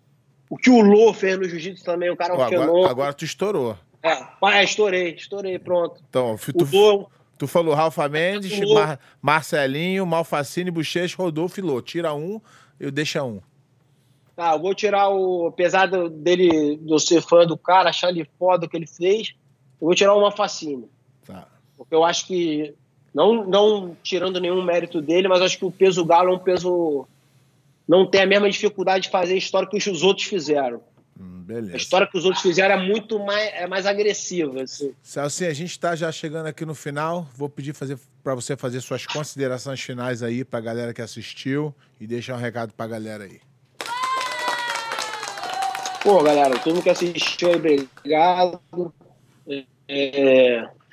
O que o Lô fez no jiu-jitsu também, o cara é um agora, agora tu estourou. É, é, estourei, estourei, pronto. Então, tu, Lô, tu falou Rafa Mendes, Mar, Marcelinho, Malfacine, Bochecha, Rodolfo e Lô. Tira um, eu deixo um. Tá, eu vou tirar o. Apesar dele, de eu ser fã do cara, achar ele foda o que ele fez, eu vou tirar uma fascínio. Tá. Porque eu acho que. Não, não tirando nenhum mérito dele, mas acho que o peso galo é um peso. Não tem a mesma dificuldade de fazer a história que os outros fizeram. Hum, beleza. A história que os outros fizeram é muito mais, é mais agressiva. Assim. Celso, a gente está já chegando aqui no final. Vou pedir para você fazer suas considerações finais aí para a galera que assistiu e deixar um recado para a galera aí. Pô, galera, todo mundo que assistiu aí, obrigado. É, o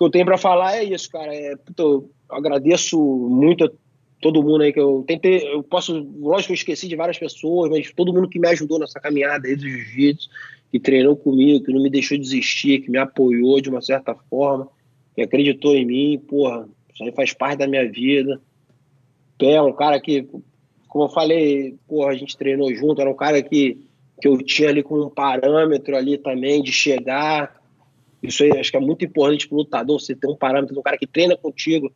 que eu tenho para falar é isso, cara. É, eu agradeço muito a todo mundo aí que eu tentei. Eu posso, lógico eu esqueci de várias pessoas, mas todo mundo que me ajudou nessa caminhada aí do jiu-jitsu, que treinou comigo, que não me deixou desistir, que me apoiou de uma certa forma, que acreditou em mim, porra, isso aí faz parte da minha vida. É um cara que, como eu falei, porra, a gente treinou junto, era um cara que que eu tinha ali como um parâmetro ali também de chegar. Isso aí acho que é muito importante para o lutador, você ter um parâmetro um cara que treina contigo.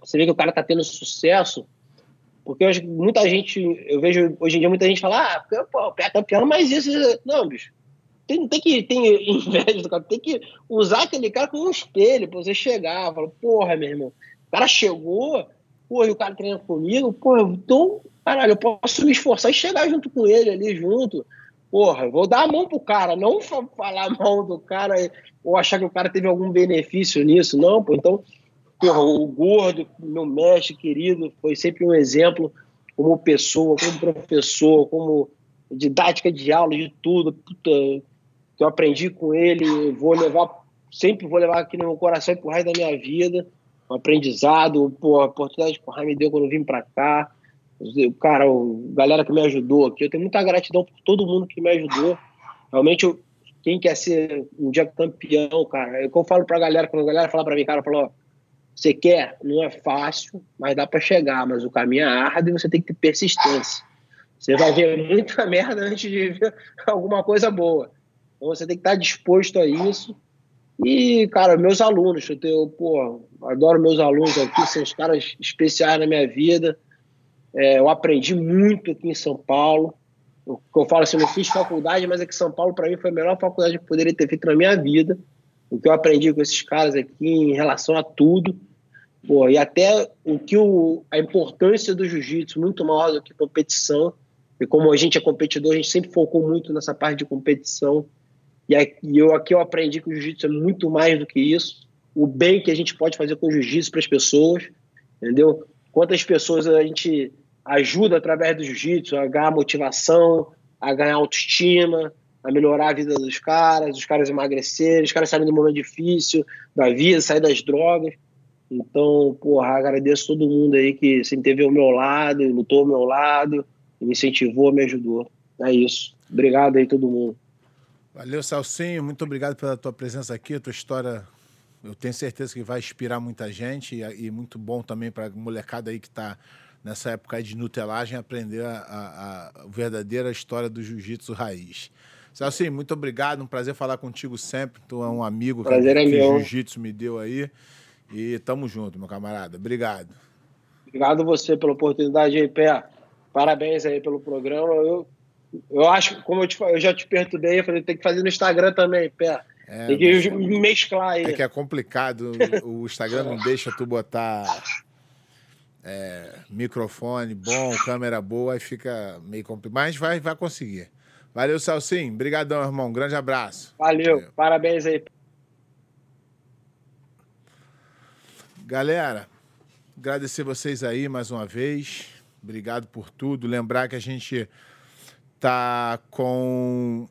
Você vê que o cara está tendo sucesso, porque eu, muita gente, eu vejo hoje em dia muita gente falar, ah, pô, é campeão, mas isso. Não, bicho. Tem, tem que ter inveja do cara, tem que usar aquele cara como um espelho para você chegar. Fala, porra, meu irmão, o cara chegou, porra, e o cara treina comigo, porra, então, caralho, eu posso me esforçar e chegar junto com ele ali, junto porra, vou dar a mão pro cara, não falar mal do cara ou achar que o cara teve algum benefício nisso, não, pô. Então, porra, o gordo, meu mestre querido, foi sempre um exemplo como pessoa, como professor, como didática de aula, de tudo, puta, que eu aprendi com ele, vou levar, sempre vou levar aqui no meu coração e pro resto da minha vida, um aprendizado, pô, a oportunidade que o Raim me deu quando eu vim para cá, cara, a galera que me ajudou aqui, eu tenho muita gratidão por todo mundo que me ajudou. Realmente, eu, quem quer ser um dia campeão, cara, é o que eu falo pra galera, quando a galera fala pra mim, cara, falou, você quer, não é fácil, mas dá para chegar, mas o caminho é árduo e você tem que ter persistência. Você vai ver muita merda antes de ver alguma coisa boa. Então você tem que estar disposto a isso. E, cara, meus alunos, eu tenho, pô, adoro meus alunos aqui, são os caras especiais na minha vida. É, eu aprendi muito aqui em São Paulo. Eu, eu falo assim, eu não fiz faculdade, mas é que São Paulo, para mim, foi a melhor faculdade que eu poderia ter feito na minha vida. O que eu aprendi com esses caras aqui em relação a tudo. Pô, e até o que o, a importância do jiu-jitsu, muito maior do que competição. E como a gente é competidor, a gente sempre focou muito nessa parte de competição. E aqui, eu, aqui eu aprendi que o jiu-jitsu é muito mais do que isso. O bem que a gente pode fazer com o jiu-jitsu para as pessoas, entendeu? Quantas pessoas a gente ajuda através do jiu-jitsu a ganhar motivação, a ganhar autoestima, a melhorar a vida dos caras, os caras emagrecerem, os caras saírem do momento difícil da vida, sair das drogas. Então, porra, agradeço todo mundo aí que sempre teve ao meu lado, lutou ao meu lado, me incentivou, me ajudou. É isso. Obrigado aí todo mundo. Valeu, Salsinho. Muito obrigado pela tua presença aqui, a tua história. Eu tenho certeza que vai inspirar muita gente e, e muito bom também para molecada aí que está nessa época de nutelagem, aprender a, a, a verdadeira história do jiu-jitsu raiz. Celso, muito obrigado, um prazer falar contigo sempre. Tu é um amigo prazer que, é que o jiu-jitsu me deu aí. E tamo junto, meu camarada. Obrigado. Obrigado você pela oportunidade aí, Pé. Parabéns aí pelo programa. Eu, eu acho, como eu, te, eu já te perturbei, eu falei, tem que fazer no Instagram também, Pé. É, tem que mesclar aí. É que é complicado, o Instagram não deixa tu botar é, microfone bom, câmera boa, aí fica meio complicado. Mas vai, vai conseguir. Valeu, Salsim. Obrigadão, irmão. Um grande abraço. Valeu. Valeu. Parabéns aí. Galera, agradecer vocês aí mais uma vez. Obrigado por tudo. Lembrar que a gente tá com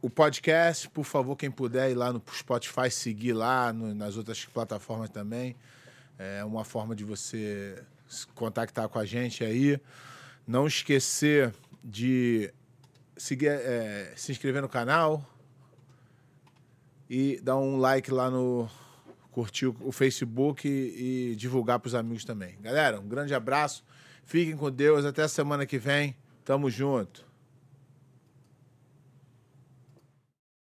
o podcast, por favor, quem puder ir lá no Spotify, seguir lá, no, nas outras plataformas também. É uma forma de você contactar com a gente aí. Não esquecer de seguir, é, se inscrever no canal e dar um like lá no. curtir o Facebook e, e divulgar para os amigos também. Galera, um grande abraço. Fiquem com Deus. Até a semana que vem. Tamo junto.